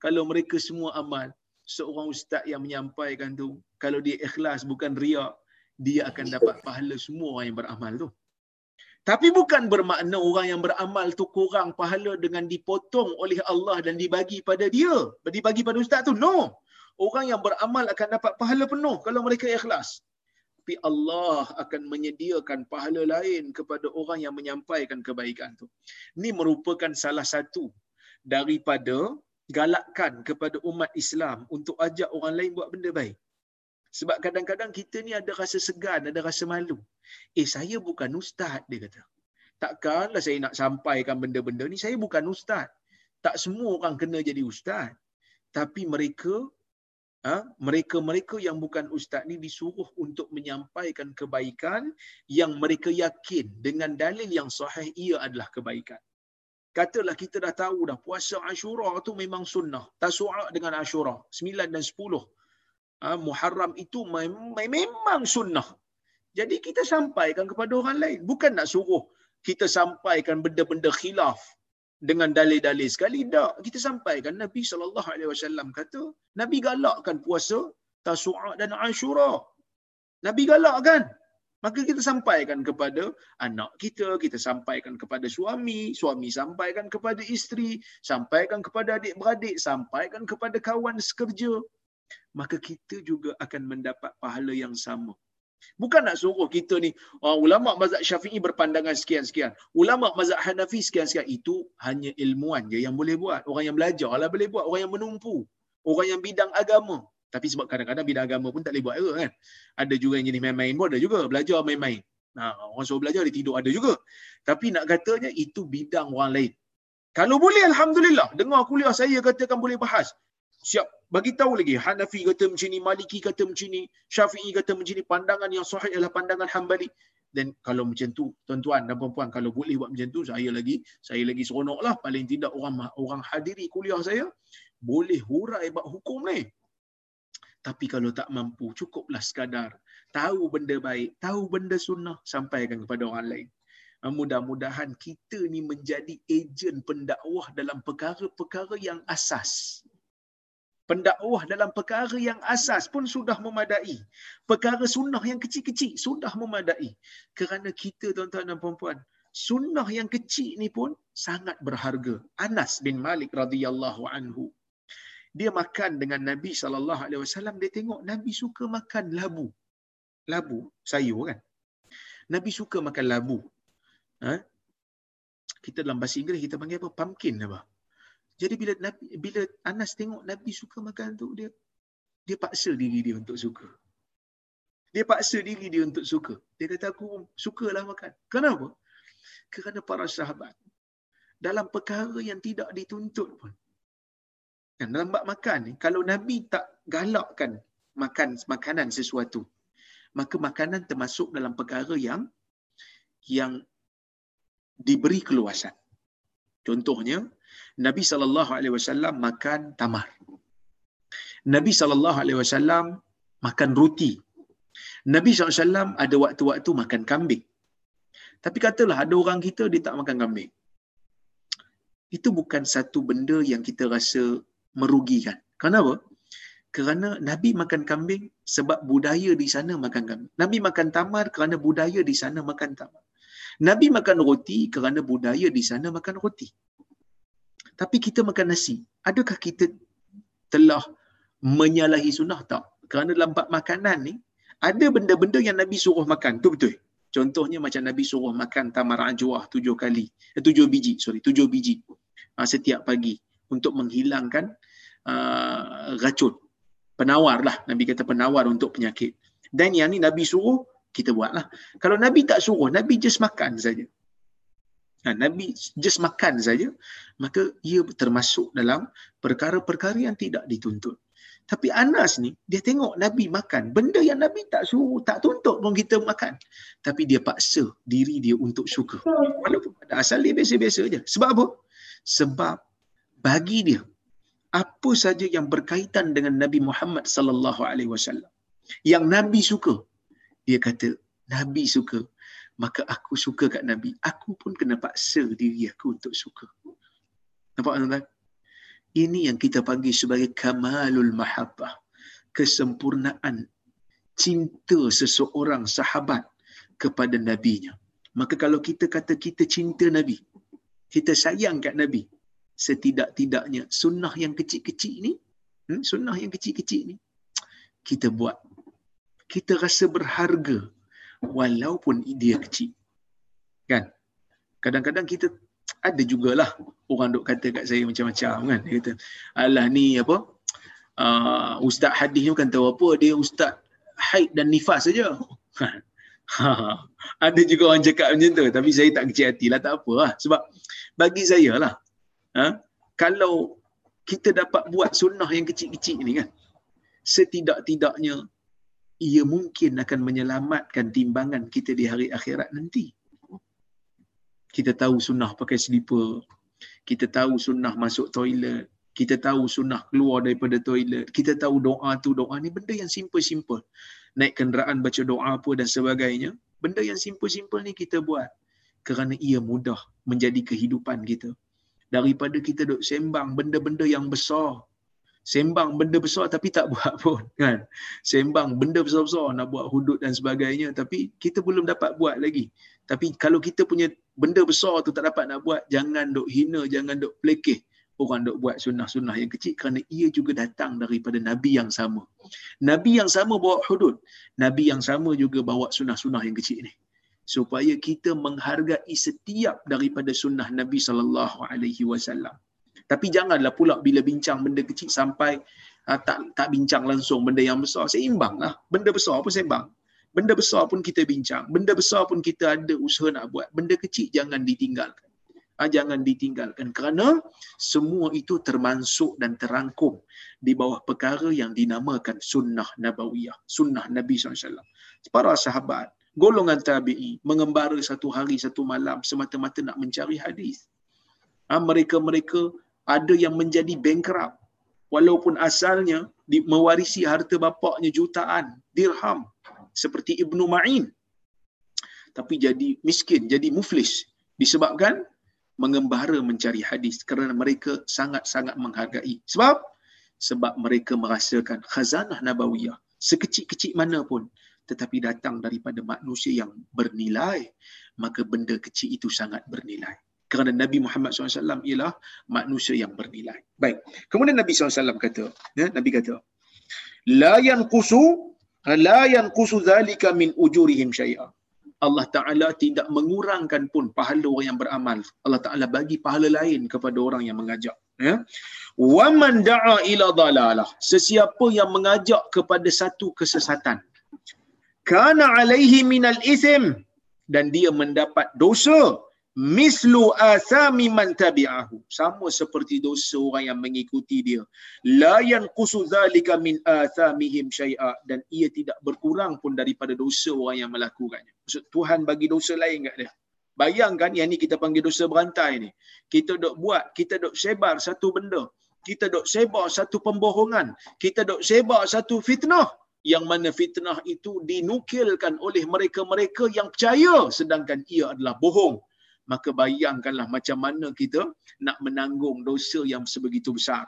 A: Kalau mereka semua amal, seorang ustaz yang menyampaikan tu, kalau dia ikhlas bukan riak, dia akan dapat pahala semua orang yang beramal tu. Tapi bukan bermakna orang yang beramal tu kurang pahala dengan dipotong oleh Allah dan dibagi pada dia, dibagi pada ustaz tu. No. Orang yang beramal akan dapat pahala penuh kalau mereka ikhlas tapi Allah akan menyediakan pahala lain kepada orang yang menyampaikan kebaikan tu. Ini merupakan salah satu daripada galakkan kepada umat Islam untuk ajak orang lain buat benda baik. Sebab kadang-kadang kita ni ada rasa segan, ada rasa malu. Eh saya bukan ustaz dia kata. Takkanlah saya nak sampaikan benda-benda ni, saya bukan ustaz. Tak semua orang kena jadi ustaz. Tapi mereka ha, mereka-mereka yang bukan ustaz ni disuruh untuk menyampaikan kebaikan yang mereka yakin dengan dalil yang sahih ia adalah kebaikan. Katalah kita dah tahu dah puasa Ashura tu memang sunnah. Tasu'a dengan Ashura, 9 dan 10. Ha, Muharram itu memang sunnah. Jadi kita sampaikan kepada orang lain. Bukan nak suruh kita sampaikan benda-benda khilaf dengan dalil-dalil sekali tak kita sampaikan Nabi wasallam kata Nabi galakkan puasa Tasu'a dan Ashura. Nabi galakkan. Maka kita sampaikan kepada anak kita, kita sampaikan kepada suami, suami sampaikan kepada isteri, sampaikan kepada adik-beradik, sampaikan kepada kawan sekerja. Maka kita juga akan mendapat pahala yang sama. Bukan nak suruh kita ni, uh, ulama mazhab syafi'i berpandangan sekian-sekian. Ulama mazhab hanafi sekian-sekian. Itu hanya ilmuwan je yang boleh buat. Orang yang belajar lah boleh buat. Orang yang menumpu. Orang yang bidang agama. Tapi sebab kadang-kadang bidang agama pun tak boleh buat error kan. Ada juga yang jenis main-main pun ada juga. Belajar main-main. Nah, orang suruh belajar dia tidur ada juga. Tapi nak katanya itu bidang orang lain. Kalau boleh Alhamdulillah. Dengar kuliah saya katakan boleh bahas. Siap bagi tahu lagi Hanafi kata macam ni, Maliki kata macam ni, Syafi'i kata macam ni, pandangan yang sahih adalah pandangan Hambali. Dan kalau macam tu, tuan-tuan dan puan-puan, kalau boleh buat macam tu, saya lagi saya lagi seronoklah paling tidak orang orang hadiri kuliah saya boleh hurai bab hukum ni. Tapi kalau tak mampu, cukuplah sekadar tahu benda baik, tahu benda sunnah, sampaikan kepada orang lain. Mudah-mudahan kita ni menjadi ejen pendakwah dalam perkara-perkara yang asas pendakwah dalam perkara yang asas pun sudah memadai. Perkara sunnah yang kecil-kecil sudah memadai. Kerana kita tuan-tuan dan puan-puan, sunnah yang kecil ni pun sangat berharga. Anas bin Malik radhiyallahu anhu. Dia makan dengan Nabi sallallahu alaihi wasallam, dia tengok Nabi suka makan labu. Labu, sayur kan? Nabi suka makan labu. Ha? Kita dalam bahasa Inggeris kita panggil apa? Pumpkin apa? Jadi bila Nabi, bila Anas tengok Nabi suka makan tu dia dia paksa diri dia untuk suka. Dia paksa diri dia untuk suka. Dia kata aku sukalah makan. Kenapa? Kerana para sahabat dalam perkara yang tidak dituntut pun. Dan dalam bab makan ni, kalau Nabi tak galakkan makan makanan sesuatu, maka makanan termasuk dalam perkara yang yang diberi keluasan. Contohnya, Nabi sallallahu alaihi wasallam makan tamar. Nabi sallallahu alaihi wasallam makan roti. Nabi SAW ada waktu-waktu makan kambing. Tapi katalah ada orang kita dia tak makan kambing. Itu bukan satu benda yang kita rasa merugikan. Kenapa? Kerana Nabi makan kambing sebab budaya di sana makan kambing. Nabi makan tamar kerana budaya di sana makan tamar. Nabi makan roti kerana budaya di sana makan roti tapi kita makan nasi. Adakah kita telah menyalahi sunnah tak? Kerana dalam bab makanan ni, ada benda-benda yang Nabi suruh makan. Tu betul. Contohnya macam Nabi suruh makan tamar ajwah tujuh kali. Eh, tujuh biji, sorry, tujuh biji. Uh, setiap pagi. Untuk menghilangkan uh, racun. Penawar lah. Nabi kata penawar untuk penyakit. Dan yang ni Nabi suruh, kita buatlah. Kalau Nabi tak suruh, Nabi just makan saja. Ha, Nabi just makan saja, maka ia termasuk dalam perkara-perkara yang tidak dituntut. Tapi Anas ni, dia tengok Nabi makan. Benda yang Nabi tak suruh, tak tuntut pun kita makan. Tapi dia paksa diri dia untuk suka. Walaupun pada asal dia biasa-biasa saja. Sebab apa? Sebab bagi dia, apa saja yang berkaitan dengan Nabi Muhammad sallallahu alaihi wasallam yang Nabi suka, dia kata Nabi suka maka aku suka kat Nabi. Aku pun kena paksa diri aku untuk suka. Nampak tuan-tuan? Ini yang kita panggil sebagai kamalul mahabbah. Kesempurnaan cinta seseorang sahabat kepada Nabi-Nya. Maka kalau kita kata kita cinta Nabi, kita sayang kat Nabi, setidak-tidaknya sunnah yang kecil-kecil ni, hmm, sunnah yang kecil-kecil ni, kita buat. Kita rasa berharga walaupun dia kecil. Kan? Kadang-kadang kita ada jugalah orang duk kata kat saya macam-macam kan. Dia kata, alah ni apa? Uh, ustaz hadis ni bukan tahu apa. Dia ustaz haid dan nifas saja. ada juga orang cakap macam tu. Tapi saya tak kecil hati lah. Tak apa lah. Sebab bagi saya lah. Ha? Kalau kita dapat buat sunnah yang kecil-kecil ni kan. Setidak-tidaknya ia mungkin akan menyelamatkan timbangan kita di hari akhirat nanti. Kita tahu sunnah pakai slipper. Kita tahu sunnah masuk toilet. Kita tahu sunnah keluar daripada toilet. Kita tahu doa tu doa ni benda yang simple-simple. Naik kenderaan baca doa apa dan sebagainya. Benda yang simple-simple ni kita buat. Kerana ia mudah menjadi kehidupan kita. Daripada kita duk sembang benda-benda yang besar sembang benda besar tapi tak buat pun kan sembang benda besar-besar nak buat hudud dan sebagainya tapi kita belum dapat buat lagi tapi kalau kita punya benda besar tu tak dapat nak buat jangan dok hina jangan dok pelekeh orang dok buat sunnah-sunnah yang kecil kerana ia juga datang daripada nabi yang sama. Nabi yang sama bawa hudud, nabi yang sama juga bawa sunnah-sunnah yang kecil ni. Supaya kita menghargai setiap daripada sunnah Nabi sallallahu alaihi wasallam. Tapi janganlah pula bila bincang benda kecil sampai uh, tak tak bincang langsung benda yang besar. Seimbanglah. Benda besar pun seimbang. Benda besar pun kita bincang. Benda besar pun kita ada usaha nak buat. Benda kecil jangan ditinggalkan ha, jangan ditinggalkan kerana semua itu termasuk dan terangkum di bawah perkara yang dinamakan sunnah nabawiyah, sunnah Nabi SAW. Para sahabat, golongan tabi'i mengembara satu hari satu malam semata-mata nak mencari hadis. Ha, mereka-mereka ada yang menjadi bankrupt. Walaupun asalnya mewarisi harta bapaknya jutaan dirham seperti Ibnu Ma'in. Tapi jadi miskin, jadi muflis. Disebabkan mengembara mencari hadis kerana mereka sangat-sangat menghargai. Sebab? Sebab mereka merasakan khazanah nabawiyah sekecil-kecil mana pun. Tetapi datang daripada manusia yang bernilai maka benda kecil itu sangat bernilai kerana Nabi Muhammad SAW ialah manusia yang bernilai. Baik. Kemudian Nabi SAW kata, ya, Nabi kata, la yanqusu la yanqusu zalika min ujurihim syai'a. Allah Ta'ala tidak mengurangkan pun pahala orang yang beramal. Allah Ta'ala bagi pahala lain kepada orang yang mengajak. Ya. Wa man da'a ila dalalah. Sesiapa yang mengajak kepada satu kesesatan. Kana alaihi minal isim Dan dia mendapat dosa mislu asami man tabi'ahu. Sama seperti dosa orang yang mengikuti dia. La yanqusu zalika min athamihim syai'a. Dan ia tidak berkurang pun daripada dosa orang yang melakukannya. Maksud Tuhan bagi dosa lain kat dia. Bayangkan yang ni kita panggil dosa berantai ni. Kita dok buat kita dok sebar satu benda. Kita dok sebar satu pembohongan. Kita dok sebar satu fitnah. Yang mana fitnah itu dinukilkan oleh mereka-mereka yang percaya. Sedangkan ia adalah bohong maka bayangkanlah macam mana kita nak menanggung dosa yang sebegitu besar.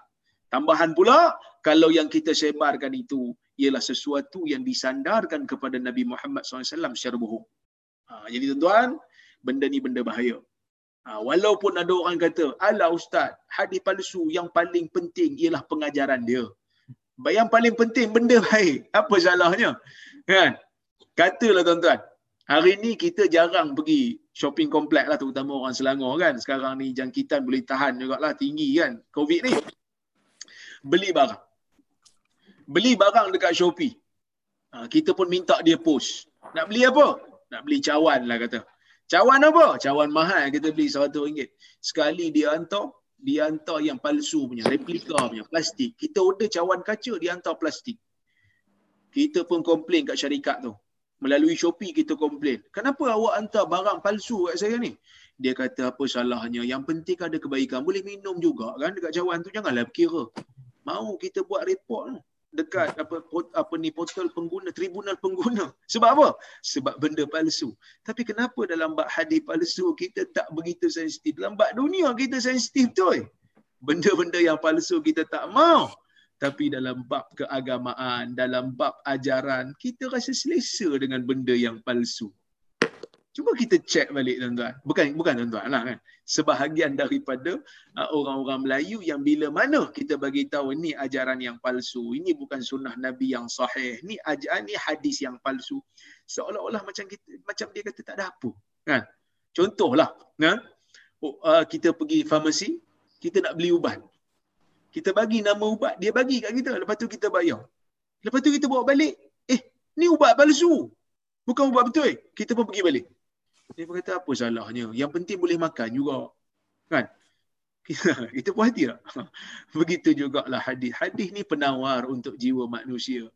A: Tambahan pula, kalau yang kita sebarkan itu ialah sesuatu yang disandarkan kepada Nabi Muhammad SAW secara bohong. Ha, jadi tuan-tuan, benda ni benda bahaya. Ha, walaupun ada orang kata, ala ustaz, hadis palsu yang paling penting ialah pengajaran dia. Yang paling penting benda baik. Apa salahnya? Kan? Katalah tuan-tuan, hari ni kita jarang pergi shopping komplek lah terutama orang Selangor kan. Sekarang ni jangkitan boleh tahan juga lah tinggi kan COVID ni. Beli barang. Beli barang dekat Shopee. Ha, kita pun minta dia post. Nak beli apa? Nak beli cawan lah kata. Cawan apa? Cawan mahal kita beli RM100. Sekali dia hantar, dia hantar yang palsu punya, replika punya, plastik. Kita order cawan kaca, dia hantar plastik. Kita pun komplain kat syarikat tu melalui Shopee kita komplain. Kenapa awak hantar barang palsu kat saya ni? Dia kata apa salahnya? Yang penting ada kebaikan. Boleh minum juga kan dekat cawan tu. Janganlah kira. Mau kita buat report tu dekat apa apa ni portal pengguna tribunal pengguna sebab apa sebab benda palsu tapi kenapa dalam bab hadis palsu kita tak begitu sensitif dalam bab dunia kita sensitif tu benda-benda yang palsu kita tak mau tapi dalam bab keagamaan, dalam bab ajaran, kita rasa selesa dengan benda yang palsu. Cuba kita cek balik tuan-tuan. Bukan bukan tuan-tuan lah kan. Sebahagian daripada uh, orang-orang Melayu yang bila mana kita bagi tahu ini ajaran yang palsu, ini bukan sunnah Nabi yang sahih, ini ajaran ni hadis yang palsu. Seolah-olah macam kita macam dia kata tak ada apa. Kan? Contohlah, kan? Oh, uh, kita pergi farmasi, kita nak beli ubat kita bagi nama ubat, dia bagi kat kita. Lepas tu kita bayar. Lepas tu kita bawa balik. Eh, ni ubat palsu. Bukan ubat betul. Eh? Kita pun pergi balik. Dia pun kata, apa salahnya? Yang penting boleh makan juga. Kan? Kita, puas hati tak? Begitu jugalah hadis. Hadis ni penawar untuk jiwa manusia.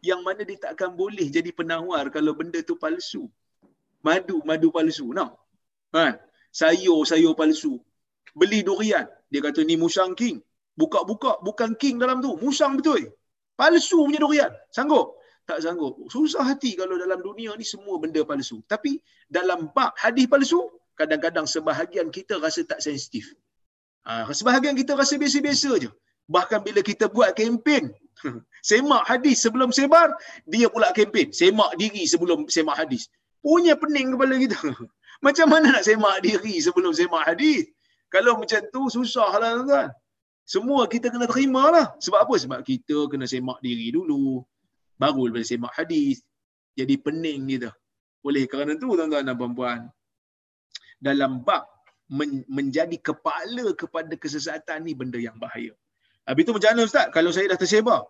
A: Yang mana dia takkan boleh jadi penawar kalau benda tu palsu. Madu, madu palsu. No? Kan? Sayur, sayur palsu. Beli durian. Dia kata ni musang king. Buka-buka bukan king dalam tu. Musang betul. Palsu punya durian. Sanggup? Tak sanggup. Susah hati kalau dalam dunia ni semua benda palsu. Tapi dalam bab hadis palsu, kadang-kadang sebahagian kita rasa tak sensitif. Ha, sebahagian kita rasa biasa-biasa je. Bahkan bila kita buat kempen, semak hadis sebelum sebar, dia pula kempen. Semak diri sebelum semak hadis. Punya pening kepala kita. Macam mana nak semak diri sebelum semak hadis? Kalau macam tu susah lah tuan. Semua kita kena terima lah. Sebab apa? Sebab kita kena semak diri dulu. Baru boleh semak hadis. Jadi pening kita. Oleh kerana tu tuan-tuan dan puan-puan. Dalam bab men- menjadi kepala kepada kesesatan ni benda yang bahaya. Habis tu macam mana Ustaz? Kalau saya dah tersebar.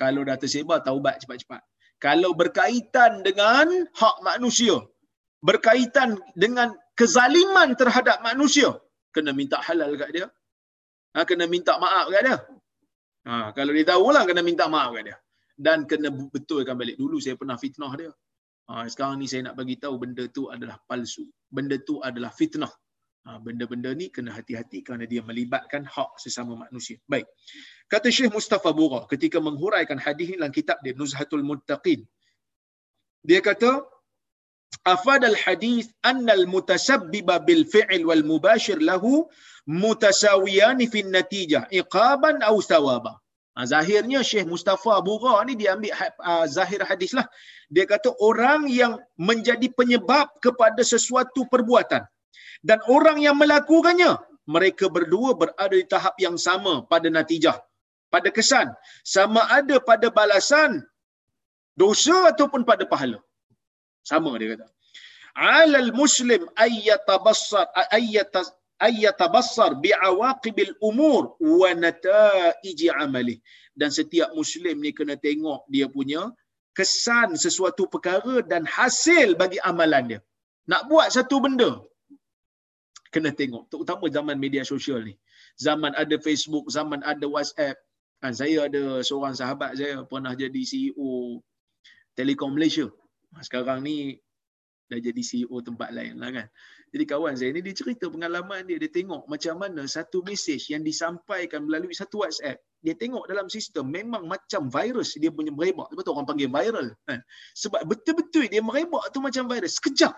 A: Kalau dah tersebar, taubat cepat-cepat. Kalau berkaitan dengan hak manusia, berkaitan dengan kezaliman terhadap manusia, kena minta halal kat dia. Ha, kena minta maaf kat dia. Ha, kalau dia tahu lah, kena minta maaf kat dia. Dan kena betulkan balik. Dulu saya pernah fitnah dia. Ha, sekarang ni saya nak bagi tahu benda tu adalah palsu. Benda tu adalah fitnah. Ha, benda-benda ni kena hati-hati kerana dia melibatkan hak sesama manusia. Baik. Kata Syekh Mustafa Bura ketika menghuraikan hadis ini dalam kitab dia Nuzhatul Muttaqin. Dia kata mutasabbiba bil fi'l wal mubashir lahu mutasawiyan fi natijah iqaban aw thawaba. Ha, zahirnya Syekh Mustafa Bura ni dia ambil uh, zahir hadis lah. Dia kata orang yang menjadi penyebab kepada sesuatu perbuatan dan orang yang melakukannya mereka berdua berada di tahap yang sama pada natijah pada kesan sama ada pada balasan dosa ataupun pada pahala sama dia kata. Alal muslim ayyatabassar ayyatas ayyatabassar biawaqibil umur wa nataiji amali dan setiap muslim ni kena tengok dia punya kesan sesuatu perkara dan hasil bagi amalan dia. Nak buat satu benda kena tengok. Terutama zaman media sosial ni. Zaman ada Facebook zaman ada WhatsApp. Kan saya ada seorang sahabat saya pernah jadi CEO Telekom Malaysia sekarang ni dah jadi CEO tempat lain lah kan. Jadi kawan saya ni dia cerita pengalaman dia. Dia tengok macam mana satu mesej yang disampaikan melalui satu WhatsApp dia tengok dalam sistem memang macam virus dia punya merebak. Sebab tu orang panggil viral kan? Sebab betul-betul dia merebak tu macam virus. Sekejap.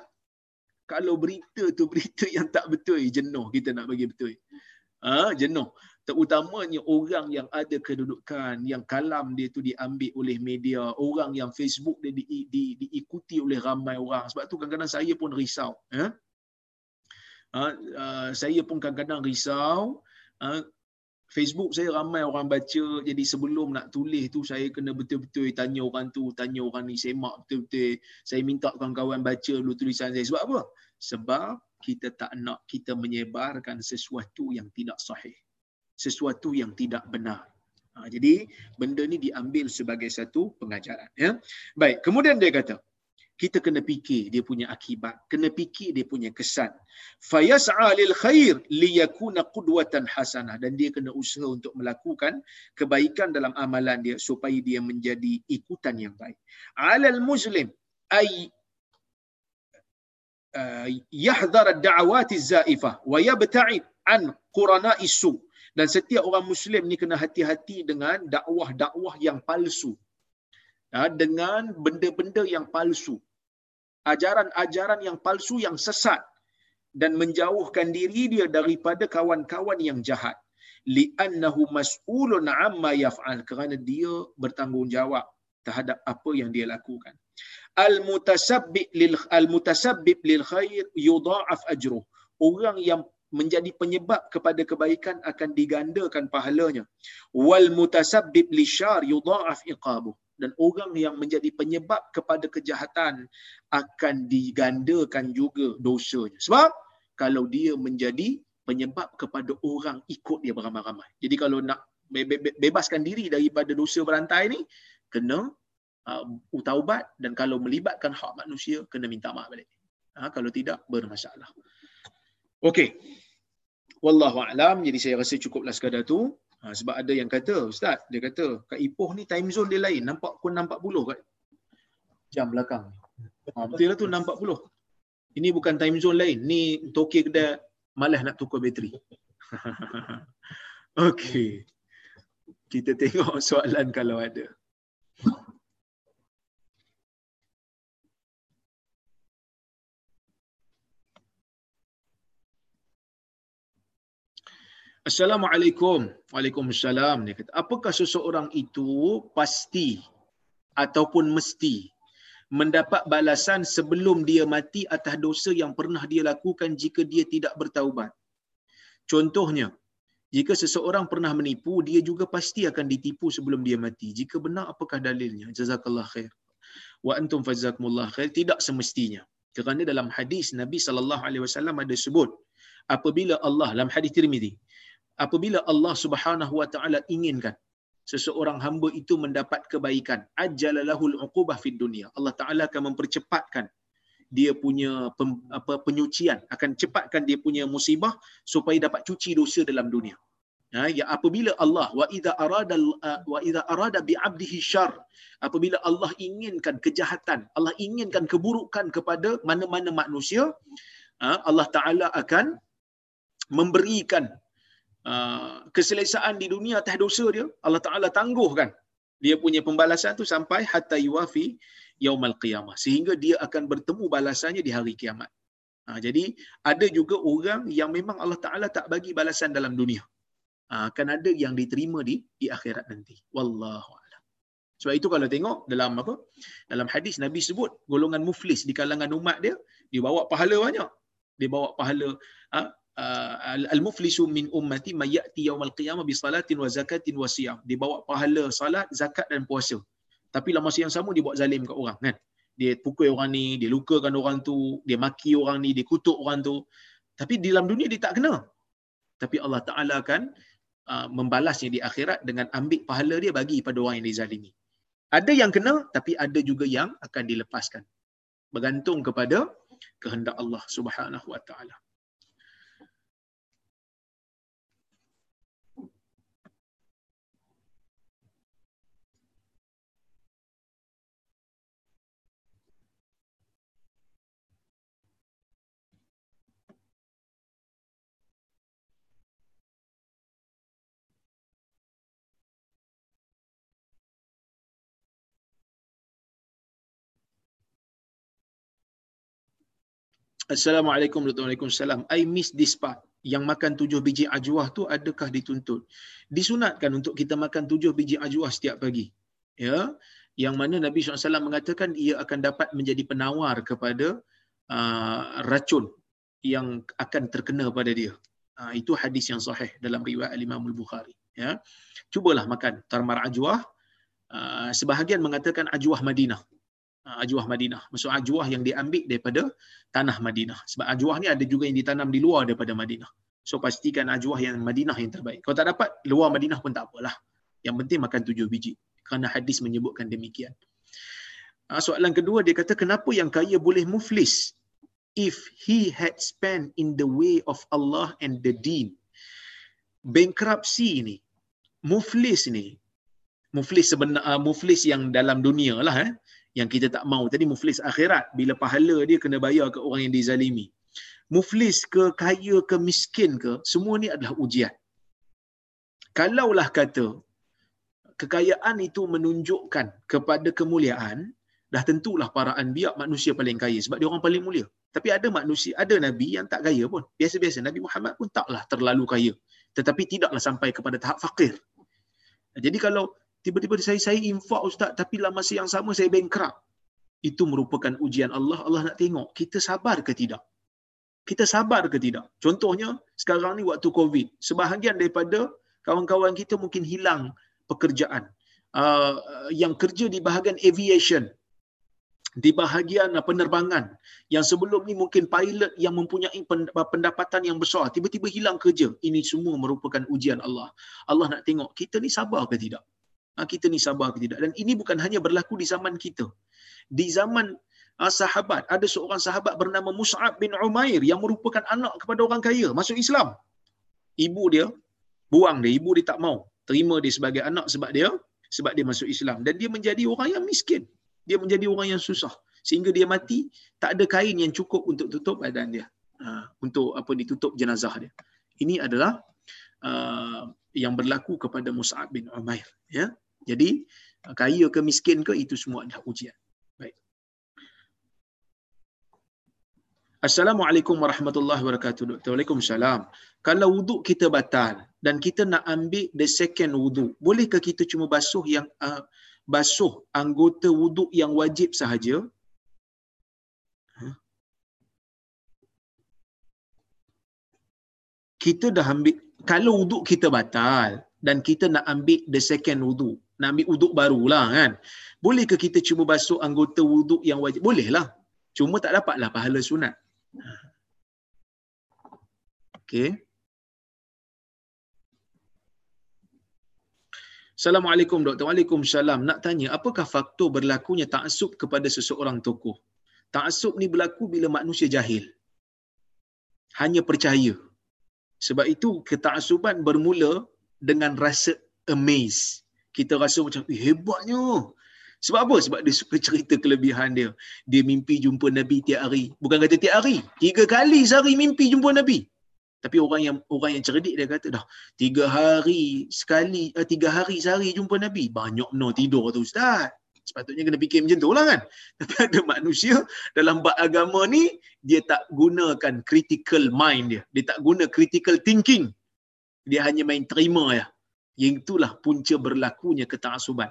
A: Kalau berita tu berita yang tak betul jenuh kita nak bagi betul. Ah ha, jenuh terutamanya orang yang ada kedudukan yang kalam dia tu diambil oleh media orang yang Facebook dia di, di, diikuti oleh ramai orang. Sebab tu kadang-kadang saya pun risau eh? ha, uh, saya pun kadang-kadang risau uh, Facebook saya ramai orang baca jadi sebelum nak tulis tu saya kena betul-betul tanya orang tu tanya orang ni semak betul-betul. Saya minta kawan-kawan baca dulu tulisan saya. Sebab apa? Sebab kita tak nak kita menyebarkan sesuatu yang tidak sahih sesuatu yang tidak benar. Ha, jadi benda ni diambil sebagai satu pengajaran. Ya. Baik, kemudian dia kata, kita kena fikir dia punya akibat, kena fikir dia punya kesan. Fayas'a lil khair liyakuna qudwatan hasanah dan dia kena usaha untuk melakukan kebaikan dalam amalan dia supaya dia menjadi ikutan yang baik. Alal muslim ay yahdhar ad-da'awat az-za'ifah wa yabta'id an qurana'i su' dan setiap orang muslim ni kena hati-hati dengan dakwah-dakwah yang palsu. Ya, dengan benda-benda yang palsu. Ajaran-ajaran yang palsu yang sesat. Dan menjauhkan diri dia daripada kawan-kawan yang jahat. Li'annahu mas'ulun amma yaf'al. Kerana dia bertanggungjawab terhadap apa yang dia lakukan. Al mutasabbib lil al mutasabbib lil khair yudha'af ajruh. Orang yang menjadi penyebab kepada kebaikan akan digandakan pahalanya. Wal mutasabbib lisyar yudha'af iqabuh. Dan orang yang menjadi penyebab kepada kejahatan akan digandakan juga dosanya. Sebab kalau dia menjadi penyebab kepada orang ikut dia beramai-ramai. Jadi kalau nak bebaskan diri daripada dosa berantai ni kena uh, utaubat dan kalau melibatkan hak manusia kena minta maaf balik. Ha, kalau tidak bermasalah. Okey wallahu alam. Jadi saya rasa cukuplah sekadar tu. Ha, sebab ada yang kata ustaz dia kata kat Ipoh ni time zone dia lain. Nampak pukul 6.40 kat jam belakang ha, betul lah tu 6.40 ini bukan time zone lain. Ni toke kedai malas nak tukar bateri. Okey. Kita tengok soalan kalau ada Assalamualaikum. Waalaikumsalam. Dia kata, apakah seseorang itu pasti ataupun mesti mendapat balasan sebelum dia mati atas dosa yang pernah dia lakukan jika dia tidak bertaubat? Contohnya, jika seseorang pernah menipu, dia juga pasti akan ditipu sebelum dia mati. Jika benar, apakah dalilnya? Jazakallah khair. Wa antum fazakumullah khair. Tidak semestinya. Kerana dalam hadis Nabi wasallam ada sebut apabila Allah dalam hadis Tirmizi apabila Allah Subhanahu wa taala inginkan seseorang hamba itu mendapat kebaikan ajjalalahul uqubah fid dunya Allah taala akan mempercepatkan dia punya pem, apa penyucian. Akan cepatkan dia punya musibah supaya dapat cuci dosa dalam dunia. Ha, ya apabila Allah wa idza arada wa idza arada bi 'abdihi syarr apabila Allah inginkan kejahatan Allah inginkan keburukan kepada mana-mana manusia ha, Allah taala akan memberikan uh, keselesaan di dunia atas dosa dia Allah taala tangguhkan dia punya pembalasan tu sampai hatta yuwafi yaumal qiyamah sehingga dia akan bertemu balasannya di hari kiamat. Ha, jadi ada juga orang yang memang Allah Taala tak bagi balasan dalam dunia. Ha, akan ada yang diterima di di akhirat nanti. Wallahu a'lam. Sebab itu kalau tengok dalam apa? Dalam hadis Nabi sebut golongan muflis di kalangan umat dia dibawa pahala banyak. Dia bawa pahala ha, al-muflisu min ummati may ya'ti yaumal qiyamah bi salatin wa zakatin wa siyam. Dibawa pahala salat, zakat dan puasa. Tapi dalam masa yang sama dia buat zalim kat orang kan? Dia pukul orang ni dia lukakan orang tu dia maki orang ni dia kutuk orang tu. Tapi di dalam dunia dia tak kena. Tapi Allah Taala akan uh, membalasnya di akhirat dengan ambil pahala dia bagi pada orang yang dizalimi. Ada yang kena tapi ada juga yang akan dilepaskan. Bergantung kepada kehendak Allah Subhanahu wa taala Assalamualaikum warahmatullahi wabarakatuh. I miss this part. Yang makan tujuh biji ajwah tu adakah dituntut? Disunatkan untuk kita makan tujuh biji ajwah setiap pagi. Ya, yang mana Nabi SAW mengatakan ia akan dapat menjadi penawar kepada uh, racun yang akan terkena pada dia. Uh, itu hadis yang sahih dalam riwayat Imam Al-Bukhari. Ya, cubalah makan tarmar ajwah. Uh, sebahagian mengatakan ajwah Madinah. Ah, ajwah Madinah. Maksud ajwah yang diambil daripada tanah Madinah. Sebab ajwah ni ada juga yang ditanam di luar daripada Madinah. So pastikan ajwah yang Madinah yang terbaik. Kalau tak dapat, luar Madinah pun tak apalah. Yang penting makan tujuh biji. Kerana hadis menyebutkan demikian. Ah, soalan kedua, dia kata kenapa yang kaya boleh muflis if he had spent in the way of Allah and the deen? Bankruptcy ni, muflis ni, muflis sebenar, uh, muflis yang dalam dunia lah eh yang kita tak mau tadi muflis akhirat bila pahala dia kena bayar ke orang yang dizalimi. Muflis ke kaya ke miskin ke semua ni adalah ujian. Kalaulah kata kekayaan itu menunjukkan kepada kemuliaan dah tentulah para anbiya manusia paling kaya sebab dia orang paling mulia. Tapi ada manusia ada nabi yang tak kaya pun. Biasa-biasa nabi Muhammad pun taklah terlalu kaya. Tetapi tidaklah sampai kepada tahap fakir. Jadi kalau tiba-tiba saya saya infak ustaz tapi dalam masa yang sama saya bankrupt. Itu merupakan ujian Allah. Allah nak tengok kita sabar ke tidak? Kita sabar ke tidak? Contohnya sekarang ni waktu covid sebahagian daripada kawan-kawan kita mungkin hilang pekerjaan. Uh, yang kerja di bahagian aviation di bahagian uh, penerbangan. Yang sebelum ni mungkin pilot yang mempunyai pendapatan yang besar tiba-tiba hilang kerja. Ini semua merupakan ujian Allah. Allah nak tengok kita ni sabar ke tidak kita ni sabar ke tidak? Dan ini bukan hanya berlaku di zaman kita. Di zaman ha, sahabat ada seorang sahabat bernama Mus'ab bin Umair yang merupakan anak kepada orang kaya masuk Islam. Ibu dia buang dia ibu dia tak mau terima dia sebagai anak sebab dia sebab dia masuk Islam. Dan dia menjadi orang yang miskin. Dia menjadi orang yang susah. Sehingga dia mati tak ada kain yang cukup untuk tutup badan dia. Ha, untuk apa ditutup jenazah dia. Ini adalah uh, yang berlaku kepada Mus'ab bin Umair ya jadi kaya ke miskin ke itu semua adalah ujian. Baik. Assalamualaikum warahmatullahi wabarakatuh. Waalaikumsalam. Kalau wuduk kita batal dan kita nak ambil the second wuduk, bolehkah kita cuma basuh yang uh, basuh anggota wuduk yang wajib sahaja? kita dah ambil kalau wuduk kita batal dan kita nak ambil the second wuduk, nak ambil wuduk barulah kan. Boleh ke kita cuba basuh anggota wuduk yang wajib? Boleh lah. Cuma tak dapatlah pahala sunat. Okay. Assalamualaikum doktor. Waalaikumsalam. Nak tanya, apakah faktor berlakunya ta'asub kepada seseorang tokoh? Ta'asub ni berlaku bila manusia jahil. Hanya percaya. Sebab itu keta'asuban bermula dengan rasa amaze. Kita rasa macam, eh, hebatnya. Sebab apa? Sebab dia suka cerita kelebihan dia. Dia mimpi jumpa Nabi tiap hari. Bukan kata tiap hari. Tiga kali sehari mimpi jumpa Nabi. Tapi orang yang orang yang cerdik dia kata dah tiga hari sekali, eh, tiga hari sehari jumpa Nabi. Banyak no tidur tu Ustaz. Sepatutnya kena fikir macam tu lah kan. Tapi ada manusia dalam bab agama ni, dia tak gunakan critical mind dia. Dia tak guna critical thinking. Dia hanya main terima ya. Yang itulah punca berlakunya keta'asuban.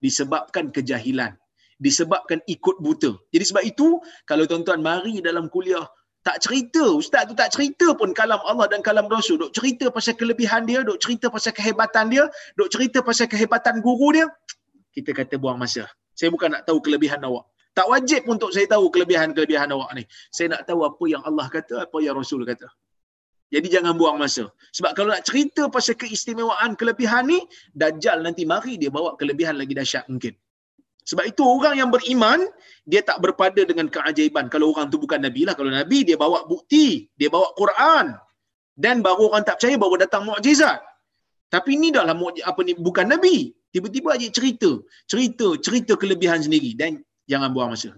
A: Disebabkan kejahilan. Disebabkan ikut buta. Jadi sebab itu, kalau tuan-tuan mari dalam kuliah, tak cerita, ustaz tu tak cerita pun kalam Allah dan kalam Rasul. Duk cerita pasal kelebihan dia, duk cerita pasal kehebatan dia, duk cerita pasal kehebatan guru dia, kita kata buang masa. Saya bukan nak tahu kelebihan awak. Tak wajib untuk saya tahu kelebihan-kelebihan awak ni. Saya nak tahu apa yang Allah kata, apa yang Rasul kata. Jadi jangan buang masa. Sebab kalau nak cerita pasal keistimewaan kelebihan ni, Dajjal nanti mari dia bawa kelebihan lagi dahsyat mungkin. Sebab itu orang yang beriman, dia tak berpada dengan keajaiban. Kalau orang tu bukan Nabi lah. Kalau Nabi, dia bawa bukti. Dia bawa Quran. Dan baru orang tak percaya, baru datang mukjizat. Tapi ni dah lah apa ni bukan Nabi. Tiba-tiba aja cerita, cerita, cerita kelebihan sendiri dan jangan buang masa,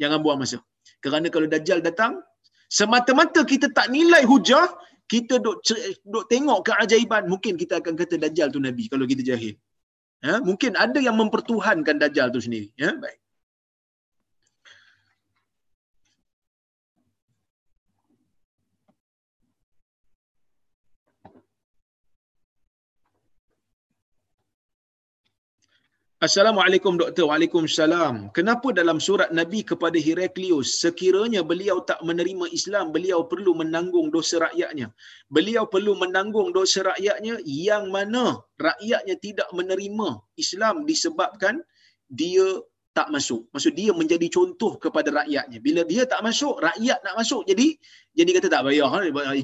A: Jangan buang masa. Kerana kalau dajjal datang, semata-mata kita tak nilai hujah, kita duk, duk tengok keajaiban, mungkin kita akan kata dajjal tu nabi kalau kita jahil. Ha? mungkin ada yang mempertuhankan dajjal tu sendiri, ya. Baik. Assalamualaikum doktor. Waalaikumsalam. Kenapa dalam surat Nabi kepada Heraklius sekiranya beliau tak menerima Islam, beliau perlu menanggung dosa rakyatnya. Beliau perlu menanggung dosa rakyatnya yang mana rakyatnya tidak menerima Islam disebabkan dia tak masuk. Maksud dia menjadi contoh kepada rakyatnya. Bila dia tak masuk, rakyat nak masuk. Jadi jadi kata tak payah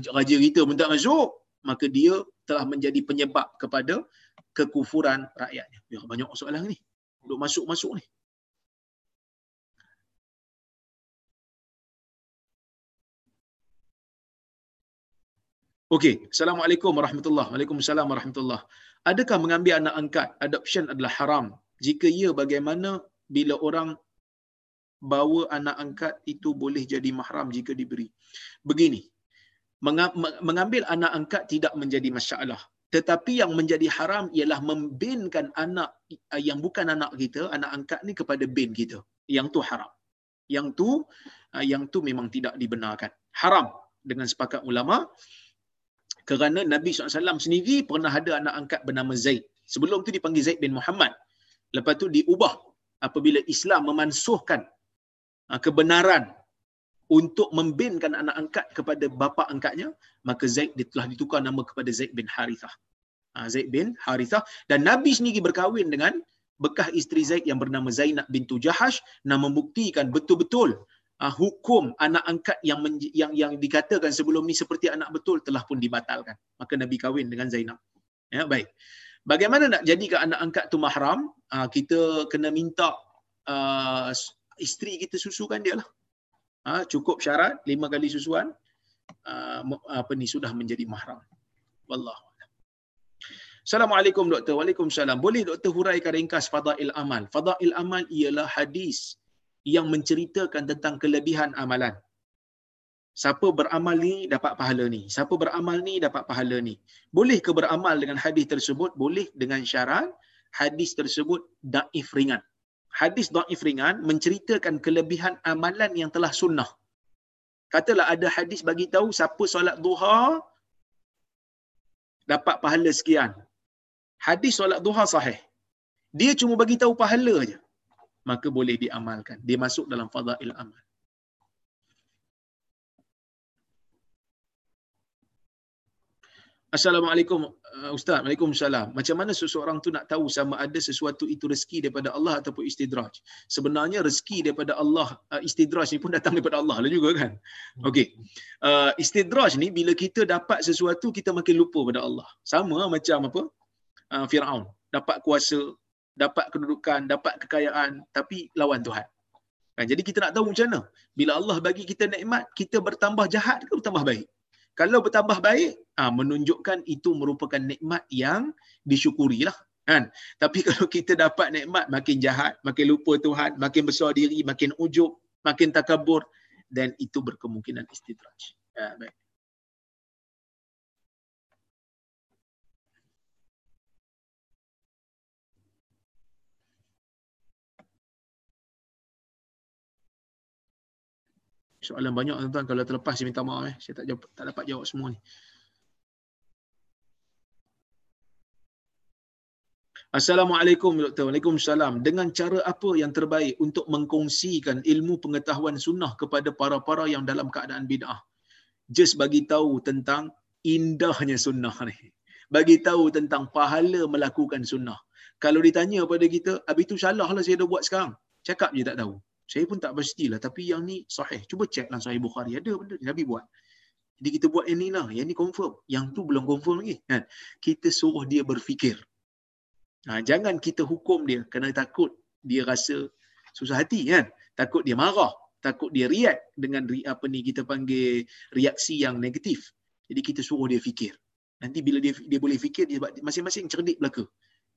A: raja kita pun tak masuk. Maka dia telah menjadi penyebab kepada kekufuran rakyatnya. Ya, banyak soalan ni. Duk masuk-masuk ni. Okey, Assalamualaikum warahmatullahi Waalaikumsalam warahmatullahi Adakah mengambil anak angkat adoption adalah haram? Jika ya, bagaimana bila orang bawa anak angkat itu boleh jadi mahram jika diberi? Begini, mengambil anak angkat tidak menjadi masalah tetapi yang menjadi haram ialah membinkan anak eh, yang bukan anak kita, anak angkat ni kepada bin kita. Yang tu haram. Yang tu eh, yang tu memang tidak dibenarkan. Haram dengan sepakat ulama kerana Nabi SAW sendiri pernah ada anak angkat bernama Zaid. Sebelum tu dipanggil Zaid bin Muhammad. Lepas tu diubah apabila Islam memansuhkan eh, kebenaran untuk membinkan anak angkat kepada bapa angkatnya, maka Zaid telah ditukar nama kepada Zaid bin Harithah. Ha, Zaid bin Harithah. Dan Nabi sendiri berkahwin dengan bekah isteri Zaid yang bernama Zainab bintu Jahash dan membuktikan betul-betul uh, hukum anak angkat yang, yang yang dikatakan sebelum ni seperti anak betul telah pun dibatalkan. Maka Nabi kahwin dengan Zainab. Ya, baik. Bagaimana nak jadikan anak angkat tu mahram? Uh, kita kena minta uh, isteri kita susukan dia lah ha, cukup syarat lima kali susuan uh, apa ni sudah menjadi mahram wallahu Assalamualaikum doktor. Waalaikumsalam. Boleh doktor huraikan ringkas fadail amal? Fadail amal ialah hadis yang menceritakan tentang kelebihan amalan. Siapa beramal ni dapat pahala ni. Siapa beramal ni dapat pahala ni. Boleh ke beramal dengan hadis tersebut? Boleh dengan syarat hadis tersebut daif ringan hadis dhaif ringan menceritakan kelebihan amalan yang telah sunnah. Katalah ada hadis bagi tahu siapa solat duha dapat pahala sekian. Hadis solat duha sahih. Dia cuma bagi tahu pahala aja. Maka boleh diamalkan. Dia masuk dalam fadail amal. Assalamualaikum uh, Ustaz. Waalaikumsalam. Macam mana seseorang tu nak tahu sama ada sesuatu itu rezeki daripada Allah ataupun istidraj? Sebenarnya rezeki daripada Allah, uh, istidraj ni pun datang daripada Allah lah juga kan? Okey. Uh, istidraj ni bila kita dapat sesuatu kita makin lupa pada Allah. Sama macam apa? Uh, Firaun dapat kuasa, dapat kedudukan, dapat kekayaan tapi lawan Tuhan. Kan? Jadi kita nak tahu macam mana? Bila Allah bagi kita nikmat, kita bertambah jahat ke bertambah baik? Kalau bertambah baik, ah menunjukkan itu merupakan nikmat yang disyukurilah kan? Tapi kalau kita dapat nikmat makin jahat makin lupa Tuhan makin besar diri makin ujub makin takabur dan itu berkemungkinan istidraj. Ya baik soalan banyak tuan-tuan kalau terlepas saya minta maaf eh saya tak jawab, tak dapat jawab semua ni Assalamualaikum Doktor. Waalaikumsalam. Dengan cara apa yang terbaik untuk mengkongsikan ilmu pengetahuan sunnah kepada para-para yang dalam keadaan bid'ah? Just bagi tahu tentang indahnya sunnah ni. Bagi tahu tentang pahala melakukan sunnah. Kalau ditanya pada kita, habis tu salah lah saya dah buat sekarang. Cakap je tak tahu. Saya pun tak pastilah. Tapi yang ni sahih. Cuba cek lah sahih Bukhari. Ada benda ni. Nabi buat. Jadi kita buat yang ni lah. Yang ni confirm. Yang tu belum confirm lagi. Kan? Kita suruh dia berfikir. Ha, jangan kita hukum dia kerana takut dia rasa susah hati kan. Takut dia marah, takut dia react dengan apa ni kita panggil reaksi yang negatif. Jadi kita suruh dia fikir. Nanti bila dia dia boleh fikir dia masing-masing cerdik belaka.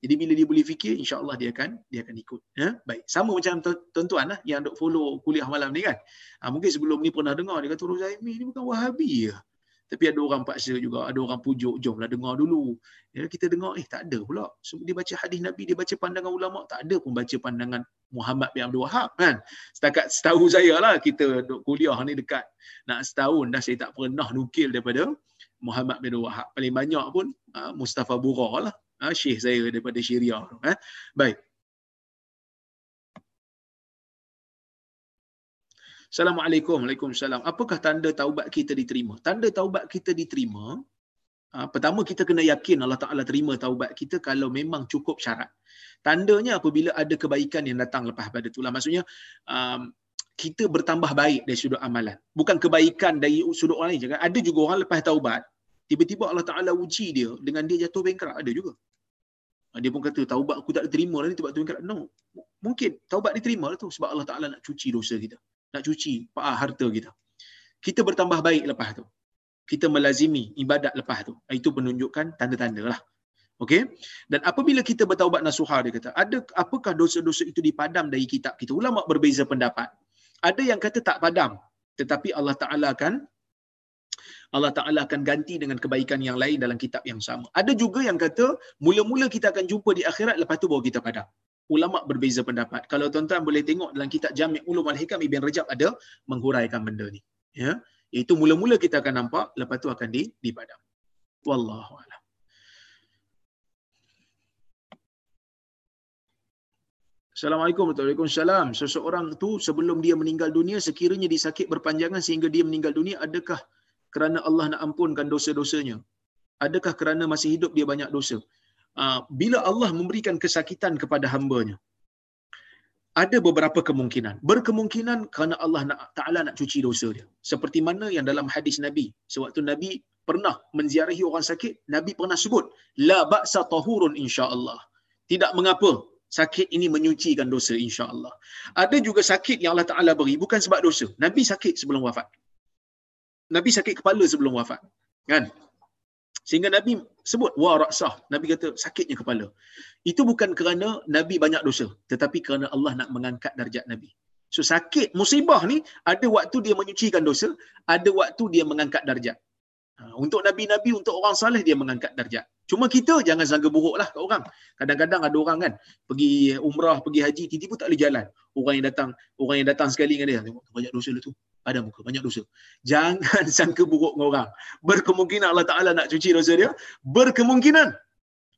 A: Jadi bila dia boleh fikir insya-Allah dia akan dia akan ikut. Ya, baik. Sama macam tuan-tuan lah yang dok follow kuliah malam ni kan. Ha, mungkin sebelum ni pernah dengar dia kata Rozaimi ni bukan Wahabi ya. Tapi ada orang paksa juga, ada orang pujuk, jomlah dengar dulu. Ya, kita dengar, eh tak ada pula. So, dia baca hadis Nabi, dia baca pandangan ulama, tak ada pun baca pandangan Muhammad bin Abdul Wahab kan. Setakat setahu saya lah, kita duk kuliah ni dekat nak setahun dah saya tak pernah nukil daripada Muhammad bin Abdul Wahab. Paling banyak pun uh, Mustafa Bura lah. Uh, syekh saya daripada Syria. Uh. Baik. Assalamualaikum. Waalaikumsalam. Apakah tanda taubat kita diterima? Tanda taubat kita diterima, ah, pertama kita kena yakin Allah Ta'ala terima taubat kita kalau memang cukup syarat. Tandanya apabila ada kebaikan yang datang lepas pada itulah. Maksudnya, um, kita bertambah baik dari sudut amalan. Bukan kebaikan dari sudut orang lain. Ada juga orang lepas taubat, tiba-tiba Allah Ta'ala uji dia dengan dia jatuh bengkrak. Ada juga. Ah, dia pun kata, taubat aku tak diterima lah ni, taubat tu bengkrak. No. Mungkin taubat diterima lah tu sebab Allah Ta'ala nak cuci dosa kita nak cuci harta kita. Kita bertambah baik lepas tu. Kita melazimi ibadat lepas tu. Itu penunjukan tanda-tanda lah. Okey. Dan apabila kita bertaubat nasuha dia kata, ada apakah dosa-dosa itu dipadam dari kitab kita? Ulama berbeza pendapat. Ada yang kata tak padam, tetapi Allah Taala akan Allah Taala akan ganti dengan kebaikan yang lain dalam kitab yang sama. Ada juga yang kata mula-mula kita akan jumpa di akhirat lepas tu baru kita padam ulama berbeza pendapat. Kalau tuan-tuan boleh tengok dalam kitab Jami' Ulum Al-Hikam Ibn Rajab ada menghuraikan benda ni. Ya. Itu mula-mula kita akan nampak, lepas tu akan di dipadam. Wallahu a'lam. Assalamualaikum warahmatullahi wabarakatuh. Seseorang tu sebelum dia meninggal dunia sekiranya disakit berpanjangan sehingga dia meninggal dunia adakah kerana Allah nak ampunkan dosa-dosanya? Adakah kerana masih hidup dia banyak dosa? Ah, bila Allah memberikan kesakitan kepada hambanya, ada beberapa kemungkinan. Berkemungkinan kerana Allah Ta'ala nak cuci dosa dia. Seperti mana yang dalam hadis Nabi. Sewaktu Nabi pernah menziarahi orang sakit, Nabi pernah sebut, La ba'sa tahurun insyaAllah. Tidak mengapa sakit ini menyucikan dosa insyaAllah. Ada juga sakit yang Allah Ta'ala beri, bukan sebab dosa. Nabi sakit sebelum wafat. Nabi sakit kepala sebelum wafat. Kan? Sehingga Nabi sebut wa raksah. Nabi kata sakitnya kepala. Itu bukan kerana Nabi banyak dosa, tetapi kerana Allah nak mengangkat darjat Nabi. So sakit musibah ni ada waktu dia menyucikan dosa, ada waktu dia mengangkat darjat. Ha, untuk Nabi-Nabi, untuk orang saleh dia mengangkat darjat. Cuma kita jangan sangka buruk lah kat orang. Kadang-kadang ada orang kan pergi umrah, pergi haji, tiba-tiba tak boleh jalan. Orang yang datang, orang yang datang sekali dengan dia, tengok banyak dosa lah tu ada muka banyak dosa. Jangan sangka buruk dengan orang. Berkemungkinan Allah Taala nak cuci dosa dia, berkemungkinan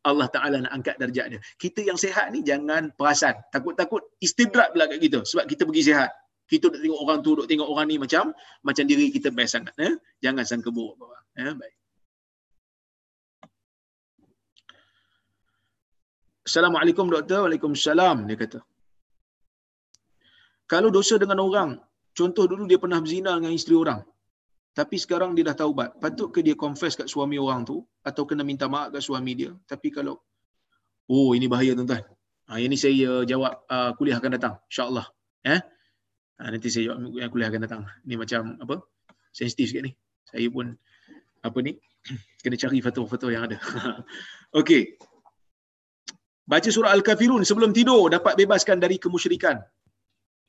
A: Allah Taala nak angkat darjat dia. Kita yang sehat ni jangan perasan, takut-takut istidrak pula kat kita sebab kita pergi sehat kita duduk tengok orang tu, duduk tengok orang ni macam macam diri kita best sangat. Eh? Jangan sangka buruk. Eh? Baik. Assalamualaikum doktor. Waalaikumsalam. Dia kata. Kalau dosa dengan orang, contoh dulu dia pernah berzina dengan isteri orang. Tapi sekarang dia dah taubat. Patut ke dia confess kat suami orang tu? Atau kena minta maaf kat suami dia? Tapi kalau... Oh, ini bahaya tuan-tuan. Ah, ha, ini saya jawab uh, kuliah akan datang. InsyaAllah. Eh? Ha, nanti saya jawab kuliah akan datang. Ni macam apa? Sensitif sikit ni. Saya pun apa ni? Kena cari fatwa-fatwa yang ada. Okey. Baca surah Al-Kafirun sebelum tidur dapat bebaskan dari kemusyrikan.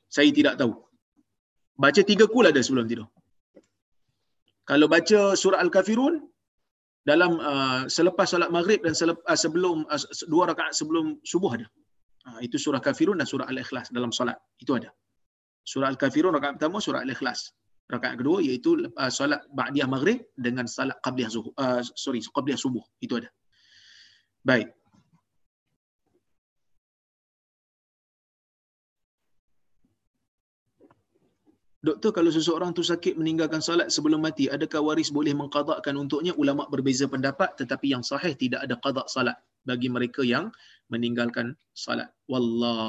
A: Saya tidak tahu. Baca tiga kul ada sebelum tidur. Kalau baca surah Al-Kafirun dalam uh, selepas solat maghrib dan selepas, uh, sebelum uh, dua rakaat sebelum subuh ada. Uh, itu surah Kafirun dan surah Al-Ikhlas dalam solat. Itu ada. Surah Al-Kafirun rakaat pertama surah Al-Ikhlas. Rakaat kedua iaitu uh, solat ba'diyah maghrib dengan salat qabliyah zuhur. Uh, sorry, qabliyah subuh. Itu ada. Baik. Doktor, kalau seseorang tu sakit meninggalkan salat sebelum mati, adakah waris boleh mengqadakkan untuknya? Ulama berbeza pendapat tetapi yang sahih tidak ada qada salat bagi mereka yang meninggalkan salat. Wallah